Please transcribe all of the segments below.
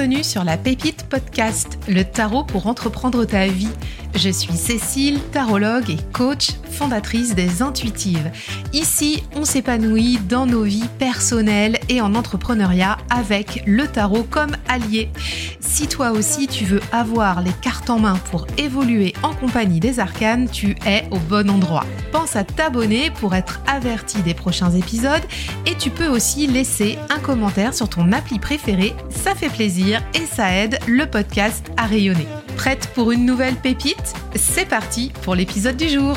Bienvenue sur la Pépite Podcast, le tarot pour entreprendre ta vie. Je suis Cécile, tarologue et coach, fondatrice des Intuitives. Ici, on s'épanouit dans nos vies personnelles et en entrepreneuriat avec le tarot comme allié. Si toi aussi tu veux avoir les cartes en main pour évoluer en compagnie des arcanes, tu es au bon endroit. Pense à t'abonner pour être averti des prochains épisodes et tu peux aussi laisser un commentaire sur ton appli préférée, ça fait plaisir et ça aide le podcast à rayonner. Prête pour une nouvelle pépite. C'est parti pour l'épisode du jour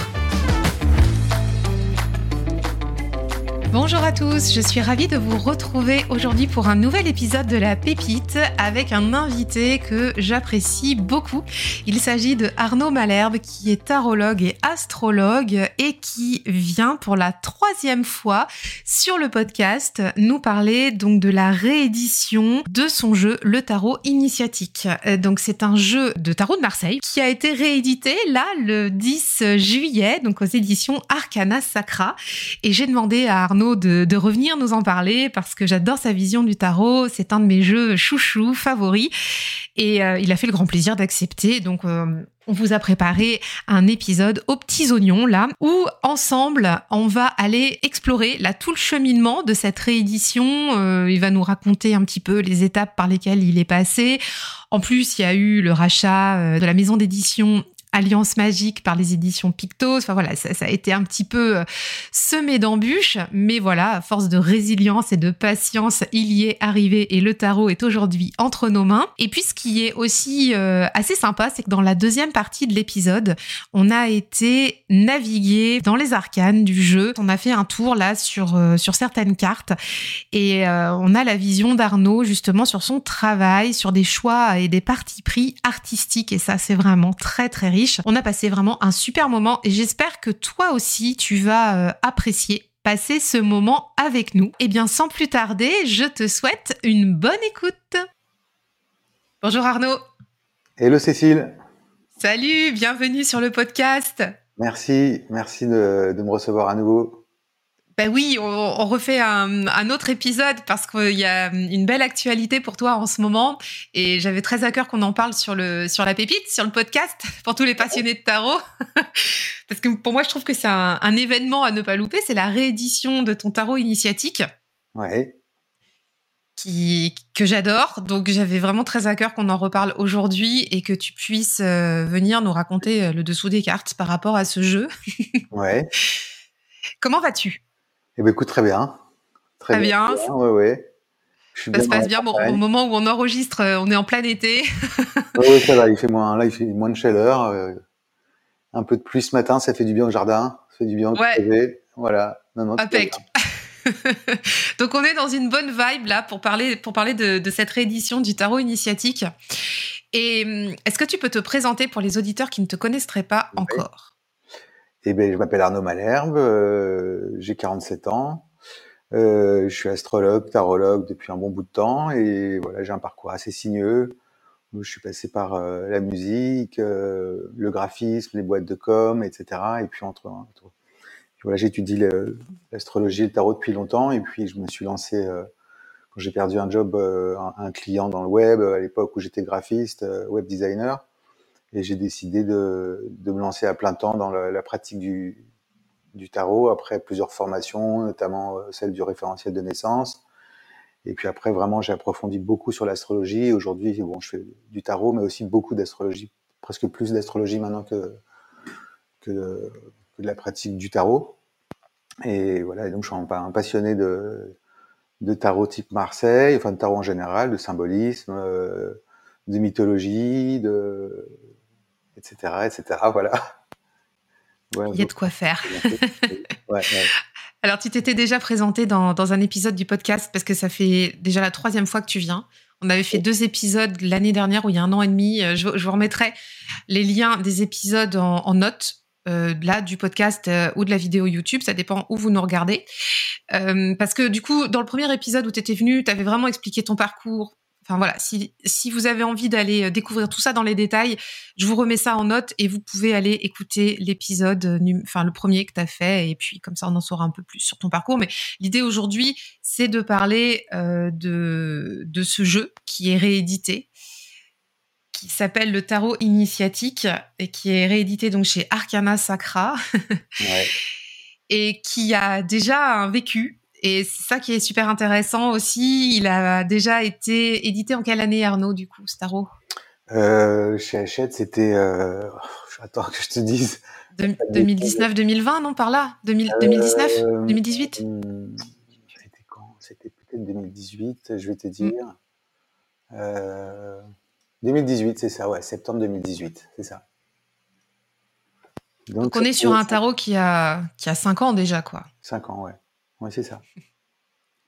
Bonjour à tous, je suis ravie de vous retrouver aujourd'hui pour un nouvel épisode de La Pépite avec un invité que j'apprécie beaucoup. Il s'agit de Arnaud Malherbe qui est tarologue et astrologue et qui vient pour la troisième fois sur le podcast nous parler donc de la réédition de son jeu Le Tarot Initiatique. Euh, donc c'est un jeu de tarot de Marseille qui a été réédité là le 10 juillet donc aux éditions Arcana Sacra et j'ai demandé à Arnaud de, revenir nous en parler parce que j'adore sa vision du tarot. C'est un de mes jeux chouchou favoris et euh, il a fait le grand plaisir d'accepter. Donc euh, on vous a préparé un épisode aux petits oignons là où ensemble on va aller explorer là tout le cheminement de cette réédition. Euh, il va nous raconter un petit peu les étapes par lesquelles il est passé. En plus, il y a eu le rachat de la maison d'édition Alliance magique par les éditions Pictos. Enfin voilà, ça, a été un petit peu euh, semé d'embûches, mais voilà, à force de résilience et de patience, il y est arrivé et le tarot est aujourd'hui entre nos mains. Et puis ce qui est aussi euh, assez sympa, c'est que dans la deuxième partie de l'épisode, on a été naviguer dans les arcanes du jeu. On a fait un tour là sur euh, sur certaines cartes et on a la vision d'Arnaud justement sur son travail, sur des choix et des parties pris artistiques et ça c'est vraiment très très riche on a passé vraiment un super moment et j'espère que toi aussi tu vas euh, apprécier passer ce moment avec nous. Et eh bien sans plus tarder, je te souhaite une bonne écoute. Bonjour Arnaud. Hello Cécile. Salut, bienvenue sur le podcast. Merci, merci de me recevoir à nouveau. Ben oui, on, refait un, autre épisode parce qu'il y a une belle actualité pour toi en ce moment et j'avais très à cœur qu'on en parle sur le sur la pépite, sur le podcast pour tous les passionnés de tarot parce que pour moi je trouve que c'est un, événement à ne pas louper, c'est la réédition de ton tarot initiatique. Ouais. Qui, que j'adore. Donc j'avais vraiment très à cœur qu'on en reparle aujourd'hui et que tu puisses euh, venir nous raconter euh, le dessous des cartes par rapport à ce jeu. ouais. Comment vas-tu? Eh bien, écoute, très bien. Très, bien. Oui, oui. Ça se passe bien. Bon, au moment où on enregistre, euh, on est en plein été. oui, ça va. Il fait moins, là, il fait moins de chaleur. Euh, un peu de pluie ce matin, ça fait du bien au jardin. Ça fait du bien au ouais. Voilà. Non, non, Donc on est dans une bonne vibe là pour parler pour parler de, de cette réédition du tarot initiatique. Et hum, est-ce que tu peux te présenter pour les auditeurs qui ne te connaisseraient pas encore? Eh ben, je m'appelle Arnaud Malherbe, euh, j'ai 47 ans, euh, je suis astrologue, tarologue depuis un bon bout de temps et voilà, j'ai un parcours assez sinueux. Je suis passé par euh, la musique, euh, le graphisme, les boîtes de com, etc. Et puis entre, entre voilà, j'étudie l'astrologie et le tarot depuis longtemps et puis je me suis lancé quand j'ai perdu un job, un, un, client dans le web à l'époque où j'étais graphiste, web designer et j'ai décidé de, me lancer à plein temps dans la, pratique du, tarot après plusieurs formations, notamment euh, celle du référentiel de naissance. Et puis après, vraiment, j'ai approfondi beaucoup sur l'astrologie. Aujourd'hui, bon, je fais du tarot, mais aussi beaucoup d'astrologie, presque plus d'astrologie maintenant que, de, la pratique du tarot. Et voilà, donc je suis un, passionné de, de tarot type Marseille, enfin de tarot en général, de symbolisme, euh, de mythologie, de, etc., etc. Voilà. Il y a de quoi faire. Alors, tu t'étais déjà présenté dans, dans, un épisode du podcast parce que ça fait déjà la troisième fois que tu viens. On avait fait deux épisodes l'année dernière où il y a un an et demi. Euh, je, je vous remettrai les liens des épisodes en, en notes euh, là du podcast euh, ou de la vidéo YouTube, ça dépend où vous nous regardez. Euh, parce que du coup, dans le premier épisode où tu étais venu, tu avais vraiment expliqué ton parcours, Enfin voilà, si, si vous avez envie d'aller découvrir tout ça dans les détails, je vous remets ça en note et vous pouvez aller écouter l'épisode, enfin le premier que tu as fait, et puis comme ça on en saura un peu plus sur ton parcours. Mais l'idée aujourd'hui, c'est de parler de, de ce jeu qui est réédité, qui s'appelle le Tarot Initiatique et qui est réédité donc chez Arcana Sacra ouais. et qui a déjà un vécu. Et c'est ça qui est super intéressant aussi. Il a déjà été édité en quelle année, Arnaud, du coup, ce tarot euh, Chez Hachette, c'était. Euh... Attends que je te dise. 2019-2020, non, par là? 2019 2018 euh, hmm, C'était quand? C'était peut-être 2018, je vais te dire. Mm. Euh, 2018, c'est ça, ouais, septembre 2018, c'est ça. Donc, on est sur un tarot qui a, qui a 5 ans déjà, quoi. 5 ans, ouais. Ouais, c'est ça.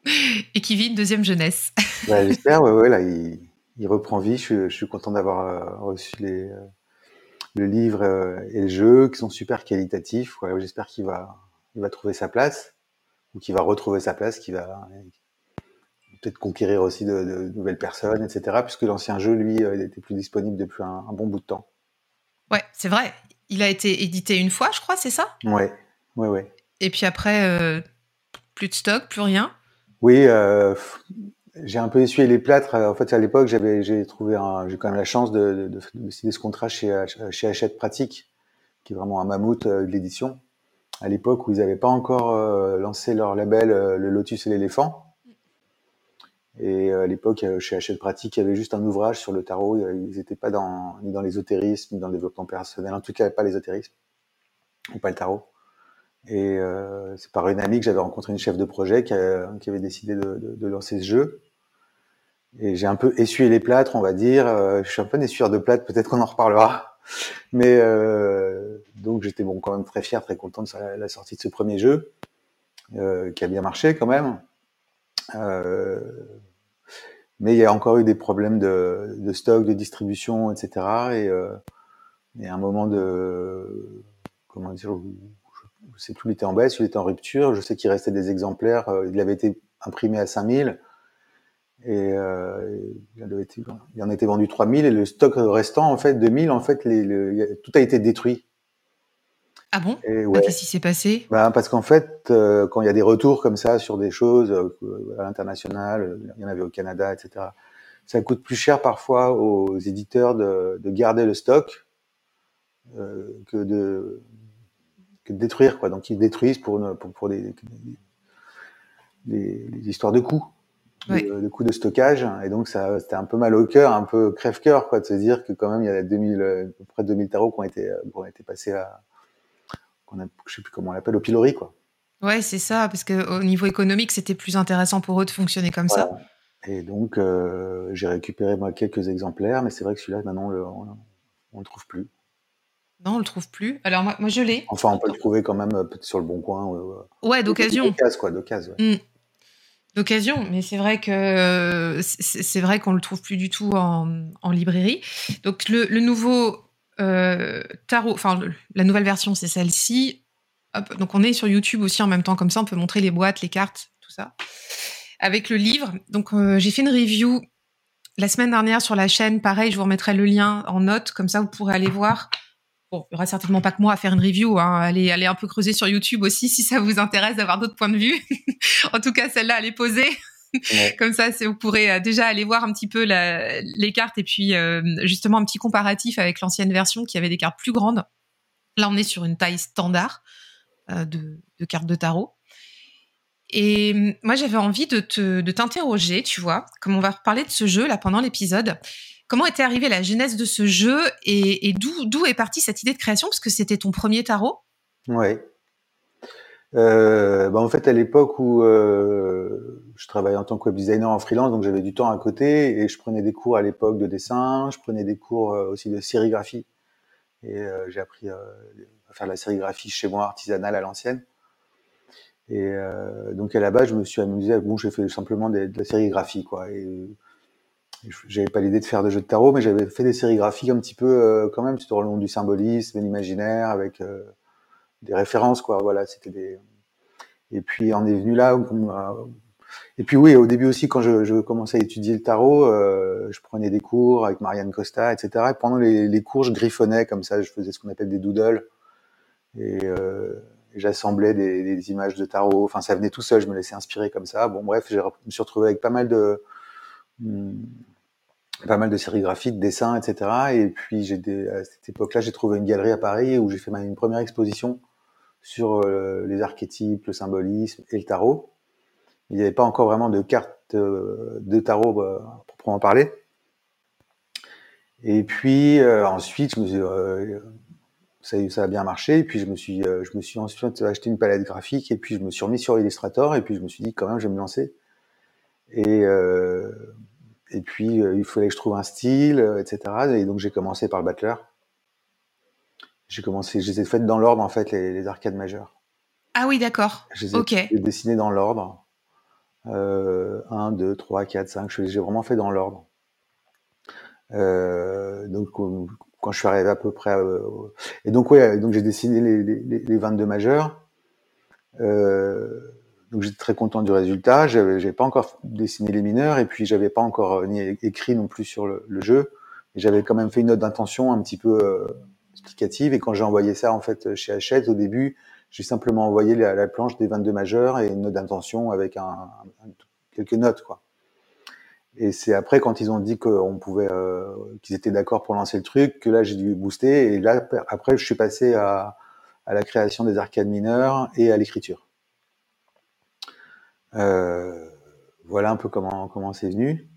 Et qui vit une deuxième jeunesse. Bah, j'espère, ouais, ouais, là, il, reprend vie. Je, suis content d'avoir euh, reçu les, euh, le livre euh, et le jeu, qui sont super qualitatifs. j'espère qu'il va, il va trouver sa place, ou qu'il va retrouver sa place, qu'il va, peut-être conquérir aussi de, nouvelles personnes, etc. Puisque l'ancien jeu, lui, euh, il était plus disponible depuis un, bon bout de temps. Ouais, c'est vrai. Il a été édité une fois, je crois, c'est ça? Ouais, ouais, ouais. Et puis après, euh, plus de stock, plus rien? Oui, euh, j'ai un peu essuyé les plâtres. En fait, à l'époque, j'avais, j'ai trouvé, j'ai quand même la chance de, de, décider ce contrat chez, chez Hachette Pratique, qui est vraiment un mammouth de l'édition. À l'époque où ils n'avaient pas encore lancé leur label Le Lotus et l'éléphant. Et euh, à l'époque, euh, chez Hachette Pratique, il y avait juste un ouvrage sur le tarot. Ils n'étaient pas dans, ni dans l'ésotérisme, ni dans le développement personnel. En tout cas, pas l'ésotérisme, ou pas le tarot. Et euh, c'est par une amie que j'avais rencontré une chef de projet qui, qui avait décidé de, de, de, lancer ce jeu. Et j'ai un peu essuyé les plâtres, on va dire. Euh, je suis un peu un essuyeur de plâtre, peut-être qu'on en reparlera. Mais euh, donc j'étais bon quand même très fier, très content de la sortie de ce premier jeu, qui a bien marché quand même. Euh, mais il y a encore eu des problèmes de, de stock, de distribution, etc. Et, euh, et à un moment de comment dire, je sais plus, il était en baisse, il était en rupture. Je sais qu'il restait des exemplaires. Euh, il avait été imprimé à 5000 et euh, il, été, il en était vendu 3000 et le stock restant en fait 2000 en fait les, tout a été détruit ah bon? Qu'est-ce qui s'est passé? Bah, Parce qu'en fait, euh, quand il y a des retours comme ça sur des choses euh, à l'international, il y en avait au Canada, etc., ça coûte plus cher parfois aux éditeurs de, de garder le stock que, de, que de détruire. Quoi. Donc ils détruisent pour, pour, pour des, des, histoires de coûts. De, coûts de stockage et donc ça c'était un peu mal au cœur un peu crève-cœur quoi de se dire que quand même il y a 2000 près de 2000 tarots qui ont été qui ont été passés à, qu'on a, je sais plus comment on l'appelle, au pilori, quoi. Ouais, c'est ça, parce qu'au niveau économique, c'était plus intéressant pour eux de fonctionner comme ça. Et donc, euh, j'ai récupéré moi quelques exemplaires, mais c'est vrai que celui-là, maintenant, on, ne le trouve plus. Non, on le trouve plus. Alors moi, moi je l'ai. Enfin, on peut le trouver quand même euh, peut-être sur le bon coin. ouais, d'occasion. D'occasion, quoi, d'occasion. Hmm. D'occasion, mais c'est vrai que c'est vrai qu'on le trouve plus du tout en, en librairie. Donc le, le nouveau euh, tarot, enfin la nouvelle version c'est celle-ci. Donc on est sur YouTube aussi en même temps, comme ça on peut montrer les boîtes, les cartes, tout ça. Avec le livre. Donc euh, j'ai fait une review la semaine dernière sur la chaîne. Pareil, je vous remettrai le lien en note, comme ça vous pourrez aller voir. Bon, il y aura certainement pas que moi à faire une review. Hein. Allez, allez un peu creuser sur YouTube aussi si ça vous intéresse d'avoir d'autres points de vue. en tout cas, celle-là, elle est posée. Comme ça, vous pourrez euh, déjà aller voir un petit peu les cartes et puis euh, justement un petit comparatif avec l'ancienne version qui avait des cartes plus grandes. Là, on est sur une taille standard euh, de, cartes de tarot. Et moi, j'avais envie de, de t'interroger, tu vois, comme on va reparler de ce jeu là pendant l'épisode. Comment était arrivée la genèse de ce jeu et, d'où est partie cette idée de création? Parce que c'était ton premier tarot. Ouais. Euh, bah en fait, à l'époque où euh, je travaillais en tant que web designer en freelance, donc j'avais du temps à côté et je prenais des cours à l'époque de dessin, je prenais des cours euh, aussi de sérigraphie et j'ai appris à faire de la sérigraphie chez moi artisanale à l'ancienne. Et donc à la base, je me suis amusé. Bon, j'ai fait simplement de la sérigraphie, j'avais pas l'idée de faire de jeux de tarot, mais j'avais fait des sérigraphies un petit peu quand même, tout au long du symbolisme, l'imaginaire, avec des références, quoi. Voilà, c'était des. Et puis on est venu là. Et puis oui, au début aussi, quand je, commençais à étudier le tarot, euh, je prenais des cours avec Marianne Costa, etc. Et pendant les, cours, je griffonnais comme ça, je faisais ce qu'on appelle des doodles. Et, euh, j'assemblais des, des, images de tarot. Enfin, ça venait tout seul, je me laissais inspirer comme ça. Bon, bref, je me suis retrouvé avec pas mal de... Pas mal de sérigraphie, de dessins, etc. Et puis, j'ai à cette époque-là, j'ai trouvé une galerie à Paris où j'ai fait ma, une première exposition sur euh, les archétypes, le symbolisme et le tarot. Il n'y avait pas encore vraiment de carte euh, de tarot bah, proprement parler. Et puis euh, ensuite, je euh, ça, ça, a bien marché. Et puis je me suis, je me suis ensuite acheté une palette graphique. Et puis je me suis remis sur Illustrator. Et puis je me suis dit quand même, je vais me lancer. Et et puis il fallait que je trouve un style, etc. Et donc j'ai commencé par le Battler. J'ai commencé, je les ai faites dans l'ordre en fait les, les, arcades majeures. Ah oui, d'accord. Je les ai dessinées dans l'ordre. Euh, 1, 2, 3, 4, 5. J'ai vraiment fait dans l'ordre. Euh, donc quand je suis arrivé à peu près, euh, et donc ouais, donc j'ai dessiné les, les, les, 22 majeurs. Euh, donc j'étais très content du résultat. J'avais pas encore dessiné les mineurs et puis j'avais pas encore euh, ni écrit non plus sur le, jeu. J'avais quand même fait une note d'intention un petit peu euh, explicative. Et quand j'ai envoyé ça en fait chez Hachette au début, j'ai simplement envoyé la, la, planche des 22 majeurs et une note d'intention avec un, quelques notes, quoi. Et c'est après, quand ils ont dit qu'on pouvait, euh, qu'ils étaient d'accord pour lancer le truc, que là j'ai dû booster. Et là, après, je suis passé à, à la création des arcades mineurs et à l'écriture. Euh, voilà un peu comment comment c'est venu.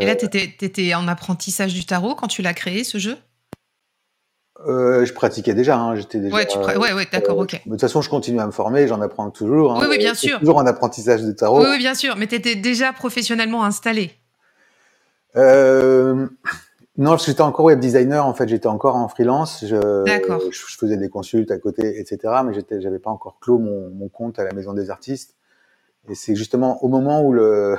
et là, tu étais, étais, en apprentissage du tarot quand tu l'as créé, ce jeu? Euh, je pratiquais déjà, hein, j'étais déjà. Ouais, ouais, ouais d'accord, ok. de toute façon, je continue à me former, j'en apprends toujours. Hein, oui, oui, bien sûr. Toujours en apprentissage de tarot. Oui, oui bien sûr. Mais tu étais déjà professionnellement installé. Euh, non, j'étais encore web designer. En fait, j'étais encore en freelance. D'accord. Je, je, faisais des consultes à côté, etc. Mais j'étais, j'avais pas encore clos mon, mon, compte à la Maison des Artistes. Et c'est justement au moment où le,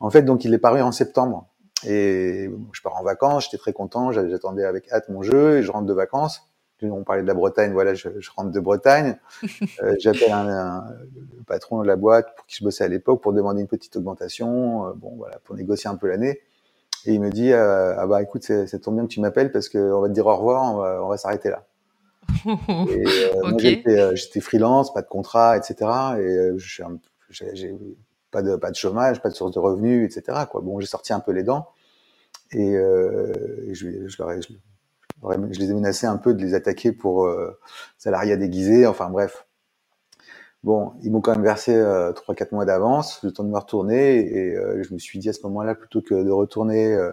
en fait, donc il est paru en septembre. Et je pars en vacances, j'étais très content, j'attendais avec hâte mon jeu et je rentre de vacances. On parlait de la Bretagne, voilà, je, je rentre de Bretagne. Euh, J'appelle un, un, le patron de la boîte pour qui je bossais à l'époque pour demander une petite augmentation, euh, bon voilà, pour négocier un peu l'année. Et il me dit euh, ah bah écoute, ça tombe bien que tu m'appelles parce qu'on va te dire au revoir, on va, s'arrêter là. et, euh, okay. J'étais freelance, pas de contrat, etc. Et j'ai pas de pas de chômage, pas de source de revenus, etc. Quoi. Bon, j'ai sorti un peu les dents et, euh, je, je, les ai menacés un peu de les attaquer pour euh, salariat déguisé. Enfin bref. Bon, ils m'ont quand même versé euh, 3-4 mois d'avance, le temps de me retourner, et euh, je me suis dit à ce moment-là, plutôt que de retourner euh,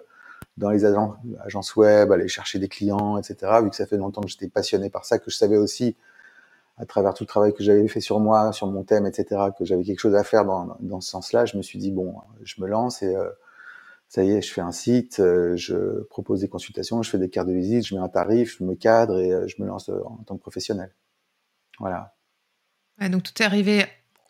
dans les agences web, aller chercher des clients, etc., vu que ça fait longtemps que j'étais passionné par ça, que je savais aussi à travers tout le travail que j'avais fait sur moi, sur mon thème, etc., que j'avais quelque chose à faire dans, dans ce sens-là, je me suis dit, bon, je me lance et euh, ça y est, je fais un site, euh, je propose des consultations, je fais des cartes de visite, je mets un tarif, je me cadre et euh, je me lance en tant que professionnel. Voilà. Ouais, donc tout est arrivé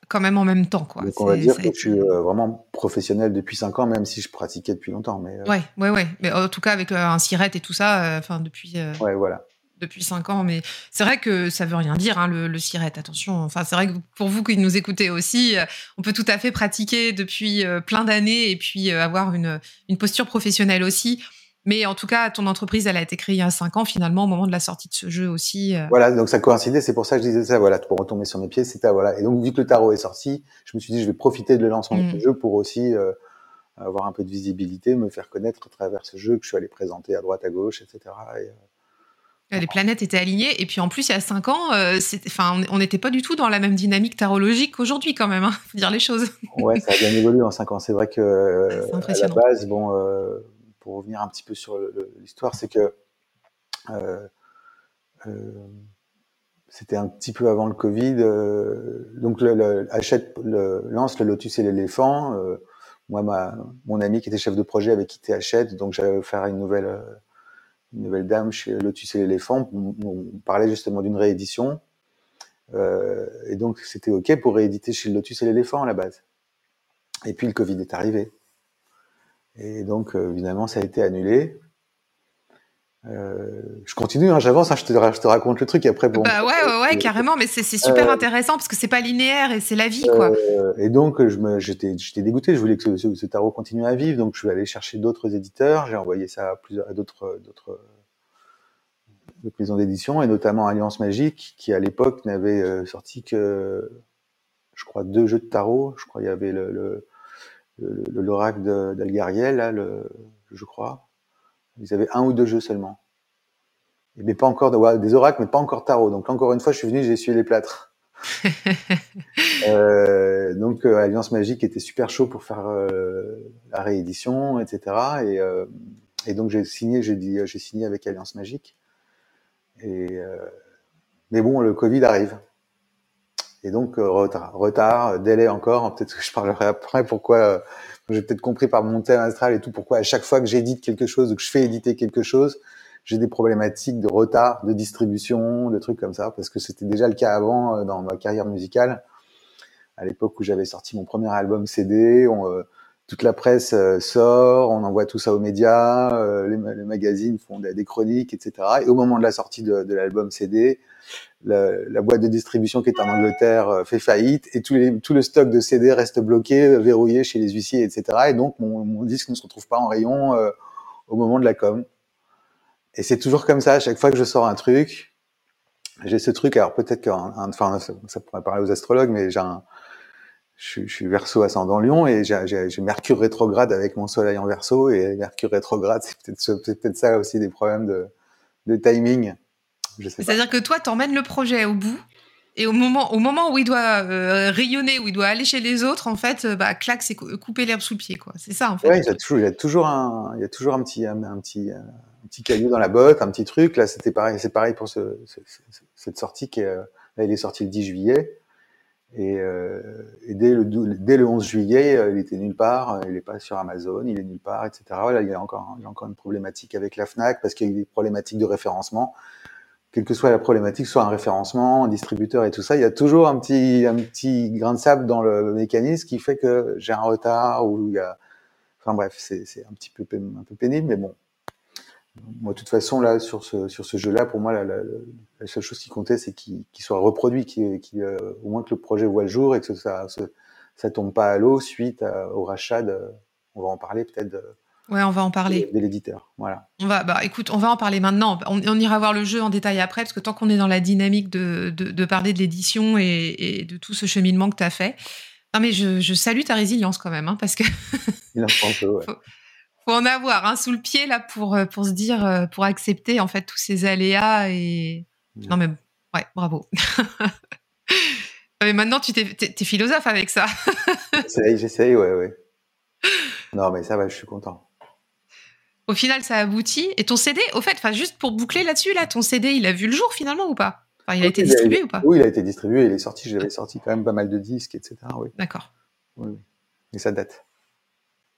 quand même en même temps. Quoi. Donc on va dire que je suis vraiment professionnel depuis 5 ans, même si je pratiquais depuis longtemps. Mais, ouais, ouais, ouais. Mais en tout cas, avec un siret et tout ça, enfin depuis. Ouais, voilà depuis 5 ans, mais c'est vrai que ça veut rien dire, hein, le, le siret, attention. Enfin, c'est vrai que pour vous qui nous écoutez aussi, euh, on peut tout à fait pratiquer depuis euh, plein d'années et puis euh, avoir une, une posture professionnelle aussi. Mais en tout cas, ton entreprise, elle a été créée il y a 5 ans, finalement, au moment de la sortie de ce jeu aussi. Voilà, donc ça coïncidait, c'est pour ça que je disais ça, voilà, pour retomber sur mes pieds, c'était, voilà. Et donc, vu que le tarot est sorti, je me suis dit, je vais profiter de le lancement mmh. de ce jeu pour aussi euh, avoir un peu de visibilité, me faire connaître à travers ce jeu que je suis allé présenter à droite, à gauche, etc. Et, les planètes étaient alignées. Et puis en plus, il y a cinq ans, euh, enfin, on n'était pas du tout dans la même dynamique tarologique qu'aujourd'hui, quand même. Hein, faut dire les choses. ouais, ça a bien évolué en cinq ans. C'est vrai que euh, à la base, bon, euh, pour revenir un petit peu sur l'histoire, c'est que euh, euh, c'était un petit peu avant le Covid. donc, le, le, achète, le, lance le Lotus et l'éléphant. moi, ma, mon ami qui était chef de projet avait quitté Hachette, donc j'allais faire une nouvelle une nouvelle dame chez Lotus et l'éléphant. On, parlait justement d'une réédition. Euh, et donc, c'était OK pour rééditer chez Lotus et l'éléphant à la base. Et puis, le Covid est arrivé. Et donc, euh, évidemment, ça a été annulé. Euh, je continue, hein, j'avance, hein, je, te, je te raconte le truc et après bon. Bah ouais, ouais, ouais, carrément, mais c'est super euh, intéressant parce que c'est pas linéaire et c'est la vie, quoi. Euh, et donc, j'étais, dégoûté, je voulais que ce, ce, tarot continue à vivre, donc je suis allé chercher d'autres éditeurs, j'ai envoyé ça à plusieurs, à d'autres, d'autres, maisons d'édition et notamment Alliance Magique, qui à l'époque n'avait sorti que, je crois, deux jeux de tarot. Je crois il y avait le, le, l'oracle d'Algariel, là, le, je crois ils avaient un ou deux jeux seulement. Mais pas encore des oracles, mais pas encore tarot. Donc encore une fois, je suis venu, j'ai essuyé les plâtres. euh, donc euh, Alliance Magique était super chaud pour faire euh, la réédition, etc. Et, et donc j'ai signé, j'ai dit, j'ai signé avec Alliance Magique. Et mais bon, le Covid arrive. Et donc retard, retard, délai encore. Peut-être que je parlerai après pourquoi j'ai peut-être compris par mon thème astral et tout pourquoi à chaque fois que j'édite quelque chose ou que je fais éditer quelque chose, j'ai des problématiques de retard, de distribution, de trucs comme ça, parce que c'était déjà le cas avant euh, dans ma carrière musicale. À l'époque où j'avais sorti mon premier album CD, on, euh, toute la presse euh, sort, on envoie tout ça aux médias, les, les, magazines font des, des, chroniques, etc. Et au moment de la sortie de, de l'album CD, la, boîte de distribution qui est en Angleterre euh, fait faillite et tout, les, tout, le stock de CD reste bloqué, euh, verrouillé chez les huissiers, etc. Et donc mon, mon disque ne se retrouve pas en rayon euh, au moment de la com. Et c'est toujours comme ça, à chaque fois que je sors un truc, j'ai ce truc, alors peut-être que, enfin, ça, pourrait parler aux astrologues, mais j'ai un, je, je, suis verso ascendant Lion et j'ai Mercure rétrograde avec mon soleil en verso et Mercure rétrograde, c'est peut-être peut ça aussi des problèmes de, de timing. C'est-à-dire que toi, tu emmènes le projet au bout. Et au moment, au moment où il doit euh, rayonner, où il doit aller chez les autres, en fait, euh, bah, clac, c'est couper l'herbe sous le pied, quoi. C'est ça, en fait. Oui, il y a toujours, il y a toujours un, il y a toujours un petit, un, petit, un petit caillou dans la botte, un petit truc. Là, c'était pareil, c'est pareil pour ce, cette sortie qui est, euh, là, il est sorti le 10 juillet. Et, euh, et dès, le, dès le 11 juillet, il était nulle part, il n'est pas sur Amazon, il est nulle part, etc. Voilà, il y a encore, il y a encore une problématique avec la Fnac parce qu'il y a eu des problématiques de référencement quelle que soit la problématique, soit un référencement, un distributeur et tout ça, il y a toujours un petit, un petit grain de sable dans le mécanisme qui fait que j'ai un retard ou il y a, enfin bref, c'est un petit peu, un peu pénible, mais bon. Moi, de toute façon, là, sur ce, sur ce jeu-là, pour moi, la, la, la, seule chose qui comptait, c'est qu'il, soit reproduit, qu'il, euh, au moins que le projet voit le jour et que ça, ça, ça tombe pas à l'eau suite au rachat de, on va en parler peut-être de, Ouais, on va en parler. De, l'éditeur, voilà. On va, bah, écoute, on va en parler maintenant. On, ira voir le jeu en détail après, parce que tant qu'on est dans la dynamique de, de, parler de l'édition et, et, de tout ce cheminement que tu as fait. Non, mais je, je, salue ta résilience quand même, hein, parce que. Il en ouais. faut, faut, en avoir hein, sous le pied, là, pour, pour se dire, euh, pour accepter, en fait, tous ces aléas et. Non, mais ouais, bravo. mais maintenant, tu t'es, es, philosophe avec ça. j'essaye, j'essaye, ouais, ouais. Non, mais ça va, je suis content. Au final, ça aboutit. Et ton CD, au fait, enfin, juste pour boucler là-dessus, là, ton CD, il a vu le jour finalement ou pas? Enfin, il a été distribué ou pas? Oui, il a été distribué. Il est sorti. J'avais sorti quand même pas mal de disques, etc. Oui. D'accord. Oui, oui. Et ça date.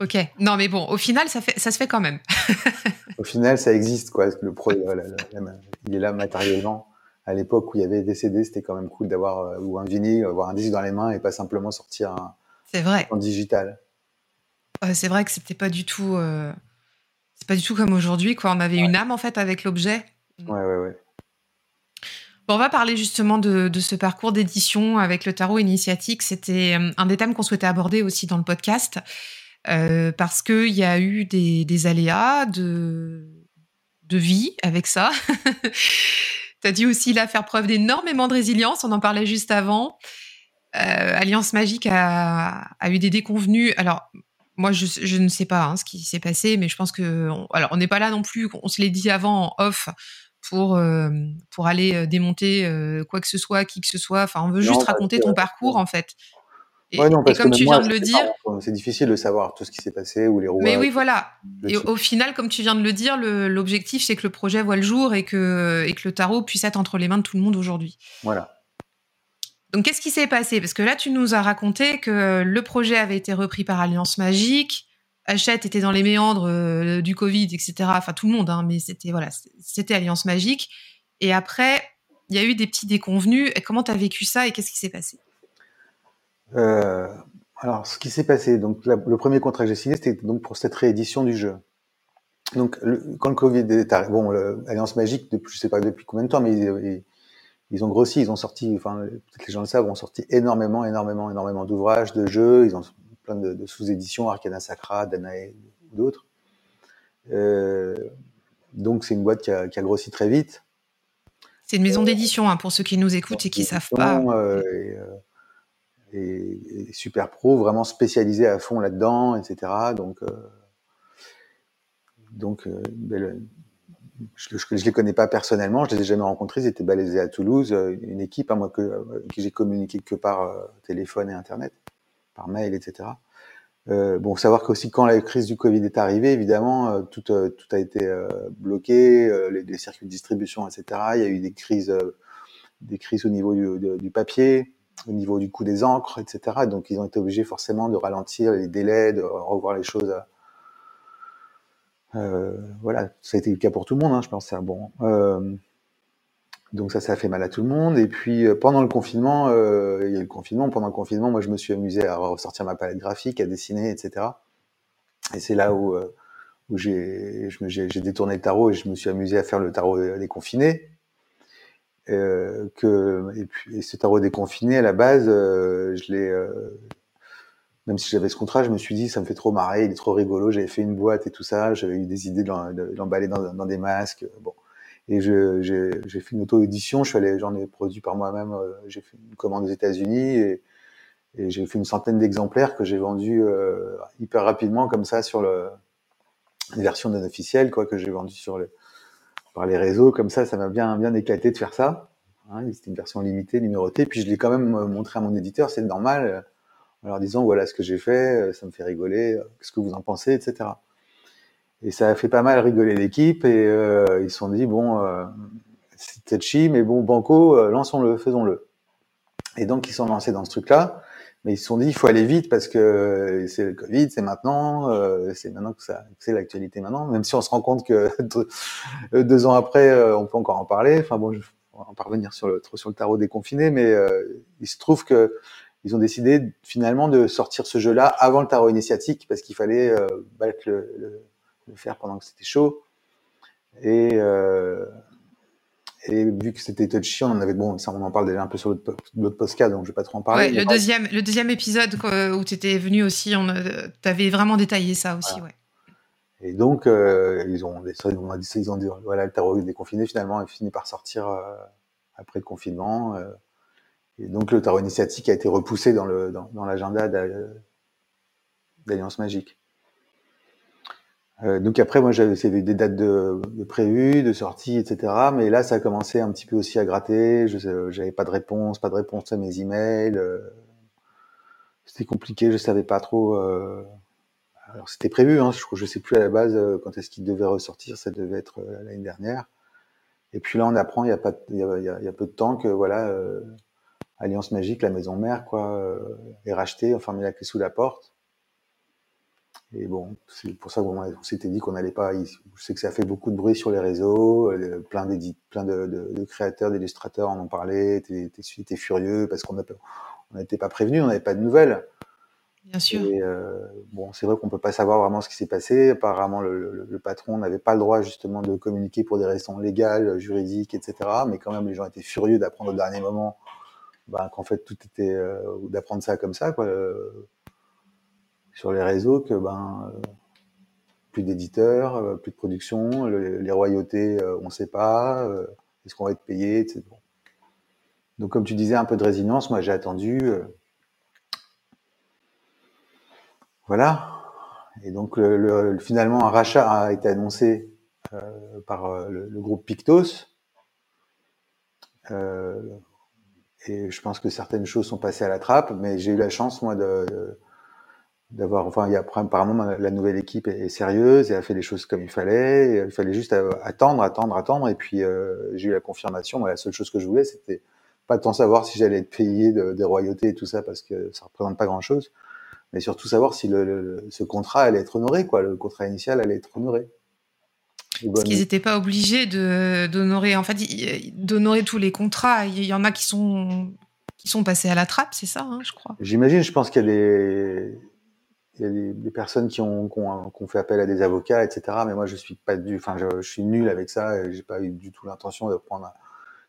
Ok. Non, mais bon, au final, ça, fait, ça se fait quand même. au final, ça existe, quoi. Le pro, il est là matériellement. À l'époque où il y avait des CD, c'était quand même cool d'avoir euh, ou un vinyle, avoir un disque dans les mains et pas simplement sortir un, vrai. en digital. c'est vrai que c'était pas du tout. Euh, c'est pas du tout comme aujourd'hui, quoi. On avait une âme, en fait, avec l'objet. Ouais, ouais, ouais. Bon, on va parler justement de, de ce parcours d'édition avec le tarot initiatique. C'était euh, un des thèmes qu'on souhaitait aborder aussi dans le podcast. Euh, parce qu'il y a eu des, des, aléas de, de vie avec ça. tu as dû aussi là faire preuve d'énormément de résilience, on en parlait juste avant. Euh, Alliance Magique a, a, eu des déconvenus. Alors, moi, je, je, ne sais pas hein, ce qui s'est passé, mais je pense que, on, alors, on n'est pas là non plus. On se l'est dit avant en off pour euh, pour aller démonter euh, quoi que ce soit, qui que ce soit. Enfin, on veut juste raconter ton parcours en fait. Et, ouais, non, parce et comme tu viens de le dire, c'est difficile de savoir tout ce qui s'est passé ou les rouages. Mais oui, voilà. Et au, final, comme tu viens de le dire, l'objectif c'est que le projet voit le jour et que et que le tarot puisse être entre les mains de tout le monde aujourd'hui. Voilà. Donc, qu'est-ce qui s'est passé? Parce que là, tu nous as raconté que le projet avait été repris par Alliance Magique. Hachette était dans les méandres euh, du Covid, etc. Enfin, tout le monde, hein, mais c'était voilà, c'était Alliance Magique. Et après, il y a eu des petits déconvenus. Et comment tu as vécu ça et qu'est-ce qui s'est passé? Euh, Alors, ce qui s'est passé, donc le premier contrat que j'ai signé, c'était donc pour cette réédition du jeu. donc, quand le Covid est arrivé, bon, l'Alliance Magique, depuis, je sais pas depuis combien de temps, mais ils, ils, ont grossi, ils ont sorti, enfin, peut-être les gens le savent, ont sorti énormément, énormément, énormément d'ouvrages, de jeux, ils ont plein de, de sous-éditions, Arcana Sacra, Danae, d'autres. Euh, donc, c'est une boîte qui a, qui a, grossi très vite. C'est une maison d'édition, hein, pour ceux qui nous écoutent et qui savent pas. Euh, et, euh, et, super pro, vraiment spécialisé à fond là-dedans, etc. Donc, euh, donc, euh, ben, je, ne les connais pas personnellement, je les ai jamais rencontrés. Ils étaient balaisés à Toulouse, euh, une équipe, à hein, moi que, qui j'ai communiqué que par téléphone et internet, par mail, etc. Bon, savoir qu'aussi quand la crise du Covid est arrivée, évidemment, tout, tout a été bloqué, les, circuits de distribution, etc. Il y a eu des crises, des crises au niveau du, papier, au niveau du coût des encres, etc. Donc, ils ont été obligés forcément de ralentir les délais, de revoir les choses euh, voilà, ça a été le cas pour tout le monde, hein, je pense. Bon, euh, donc ça, ça a fait mal à tout le monde. Et puis euh, pendant le confinement, euh, il y a eu le confinement. Pendant le confinement, moi, je me suis amusé à ressortir ma palette graphique, à dessiner, etc. Et c'est là où, euh, où j'ai détourné le tarot et je me suis amusé à faire le tarot déconfiné. Euh, que et puis et ce tarot déconfiné à la base, je l'ai même si j'avais ce contrat, je me suis dit, ça me fait trop marrer, il est trop rigolo. J'avais fait une boîte et tout ça, j'avais eu des idées de l'emballer dans, des masques. Bon. Et j'ai fait une auto-édition, j'en ai produit par moi-même, euh, j'ai fait une commande aux États-Unis et, j'ai fait une centaine d'exemplaires que j'ai vendus euh, hyper rapidement, comme ça, sur le, une version non officielle, quoi, que j'ai vendu sur le, par les réseaux, comme ça, ça m'a bien, bien éclaté de faire ça. Hein, C'était une version limitée, numérotée, puis je l'ai quand même montré à mon éditeur, c'est normal en leur disant voilà ce que j'ai fait, euh, ça me fait rigoler, euh, qu'est-ce que vous en pensez, etc. Et ça a fait pas mal rigoler l'équipe et euh, ils se sont dit bon, euh, c'est touchy, mais bon, Banco, euh, lançons-le, faisons-le. Et donc ils sont lancés dans ce truc-là, mais ils se sont dit il faut aller vite parce que c'est le Covid, c'est maintenant, c'est maintenant que ça, c'est l'actualité maintenant. Même si on se rend compte que deux ans après, on peut encore en parler. Enfin bon, je, on va en parvenir sur le sur le tarot déconfiné, mais il se trouve que ils ont décidé finalement de sortir ce jeu-là avant le tarot initiatique parce qu'il fallait euh, battre le, le, le, faire pendant que c'était chaud. Et, euh, et vu que c'était touchy, on en avait bon, ça on en parle déjà un peu sur l'autre podcast, donc je vais pas trop en parler. Ouais, le deuxième, le deuxième épisode où tu étais venu aussi, on tu avais vraiment détaillé ça aussi, voilà. ouais. Et donc euh, ils ont, ils ont dit, ils ont dit voilà le tarot est déconfiné finalement, il finit par sortir euh, après le confinement. Euh, et donc le tarot initiatique a été repoussé dans le dans, dans l'agenda d'Alliance Magique. Euh, donc après, moi, j'avais des dates de, de prévues, de sortie, etc. Mais là, ça a commencé un petit peu aussi à gratter. Je j'avais pas de réponse, pas de réponse à mes emails. Euh, c'était compliqué, je savais pas trop. Euh, alors c'était prévu, hein, je, je sais plus à la base euh, quand est-ce qu'il devait ressortir. Ça devait être euh, l'année dernière. Et puis là, on apprend il y a pas, il y a, peu de temps que voilà euh, Alliance Magique, la maison mère, quoi, euh, est rachetée, enfin, met la clé sous la porte. Et bon, c'est pour ça qu'on s'était dit qu'on n'allait pas. Je sais que ça a fait beaucoup de bruit sur les réseaux, plein plein de, de, de créateurs, d'illustrateurs en ont parlé, étaient, étaient furieux parce qu'on n'était pas prévenus, on n'avait pas de nouvelles. Bien sûr. Et euh, bon, c'est vrai qu'on peut pas savoir vraiment ce qui s'est passé. Apparemment, le, le, le patron n'avait pas le droit justement de communiquer pour des raisons légales, juridiques, etc. Mais quand même, les gens étaient furieux d'apprendre au dernier moment bah, qu'en fait tout était euh, d'apprendre ça comme ça quoi euh, sur les réseaux que ben euh, plus d'éditeurs euh, plus de production le, les royautés euh, on sait pas est-ce qu'on va être payé etc. donc comme tu disais un peu de résilience moi j'ai attendu voilà et donc le, le, finalement un rachat a été annoncé par le, groupe Pictos et je pense que certaines choses sont passées à la trappe, mais j'ai eu la chance, moi, de, d'avoir, enfin, il y a, apparemment, la nouvelle équipe est, sérieuse et a fait les choses comme il fallait. il fallait juste attendre, attendre, attendre. Et puis, euh, j'ai eu la confirmation. Moi, la seule chose que je voulais, c'était pas tant savoir si j'allais être payé de, des royautés et tout ça, parce que ça représente pas grand chose, mais surtout savoir si le, le, ce contrat allait être honoré, quoi. Le contrat initial allait être honoré. Parce qu'ils n'étaient pas obligés d'honorer, en fait, d'honorer tous les contrats. Il y en a qui sont, qui sont passés à la trappe, c'est ça, hein, je crois. J'imagine, je pense qu'il y a des, y a des, personnes qui ont, qui ont, fait appel à des avocats, etc. Mais moi, je suis pas du, enfin, je, suis nul avec ça. J'ai pas eu du tout l'intention de prendre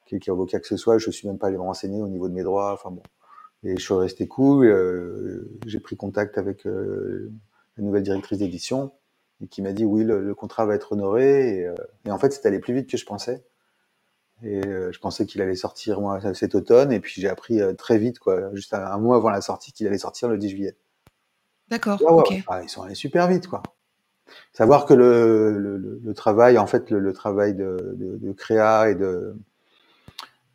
quelques avocat que ce soit. Je suis même pas allé me renseigner au niveau de mes droits. Enfin bon, et je suis resté cool. Euh, j'ai pris contact avec euh, la nouvelle directrice d'édition et qui m'a dit oui, le, contrat va être honoré. Et, euh, et en fait, c'est allé plus vite que je pensais. Et je pensais qu'il allait sortir moi cet automne, et puis j'ai appris très vite, quoi, juste un, mois avant la sortie, qu'il allait sortir le 10 juillet. D'accord. ok. Ah, ils sont allés super vite, quoi. Savoir que le, le, le travail, en fait, le, travail de, de, de, créa et de,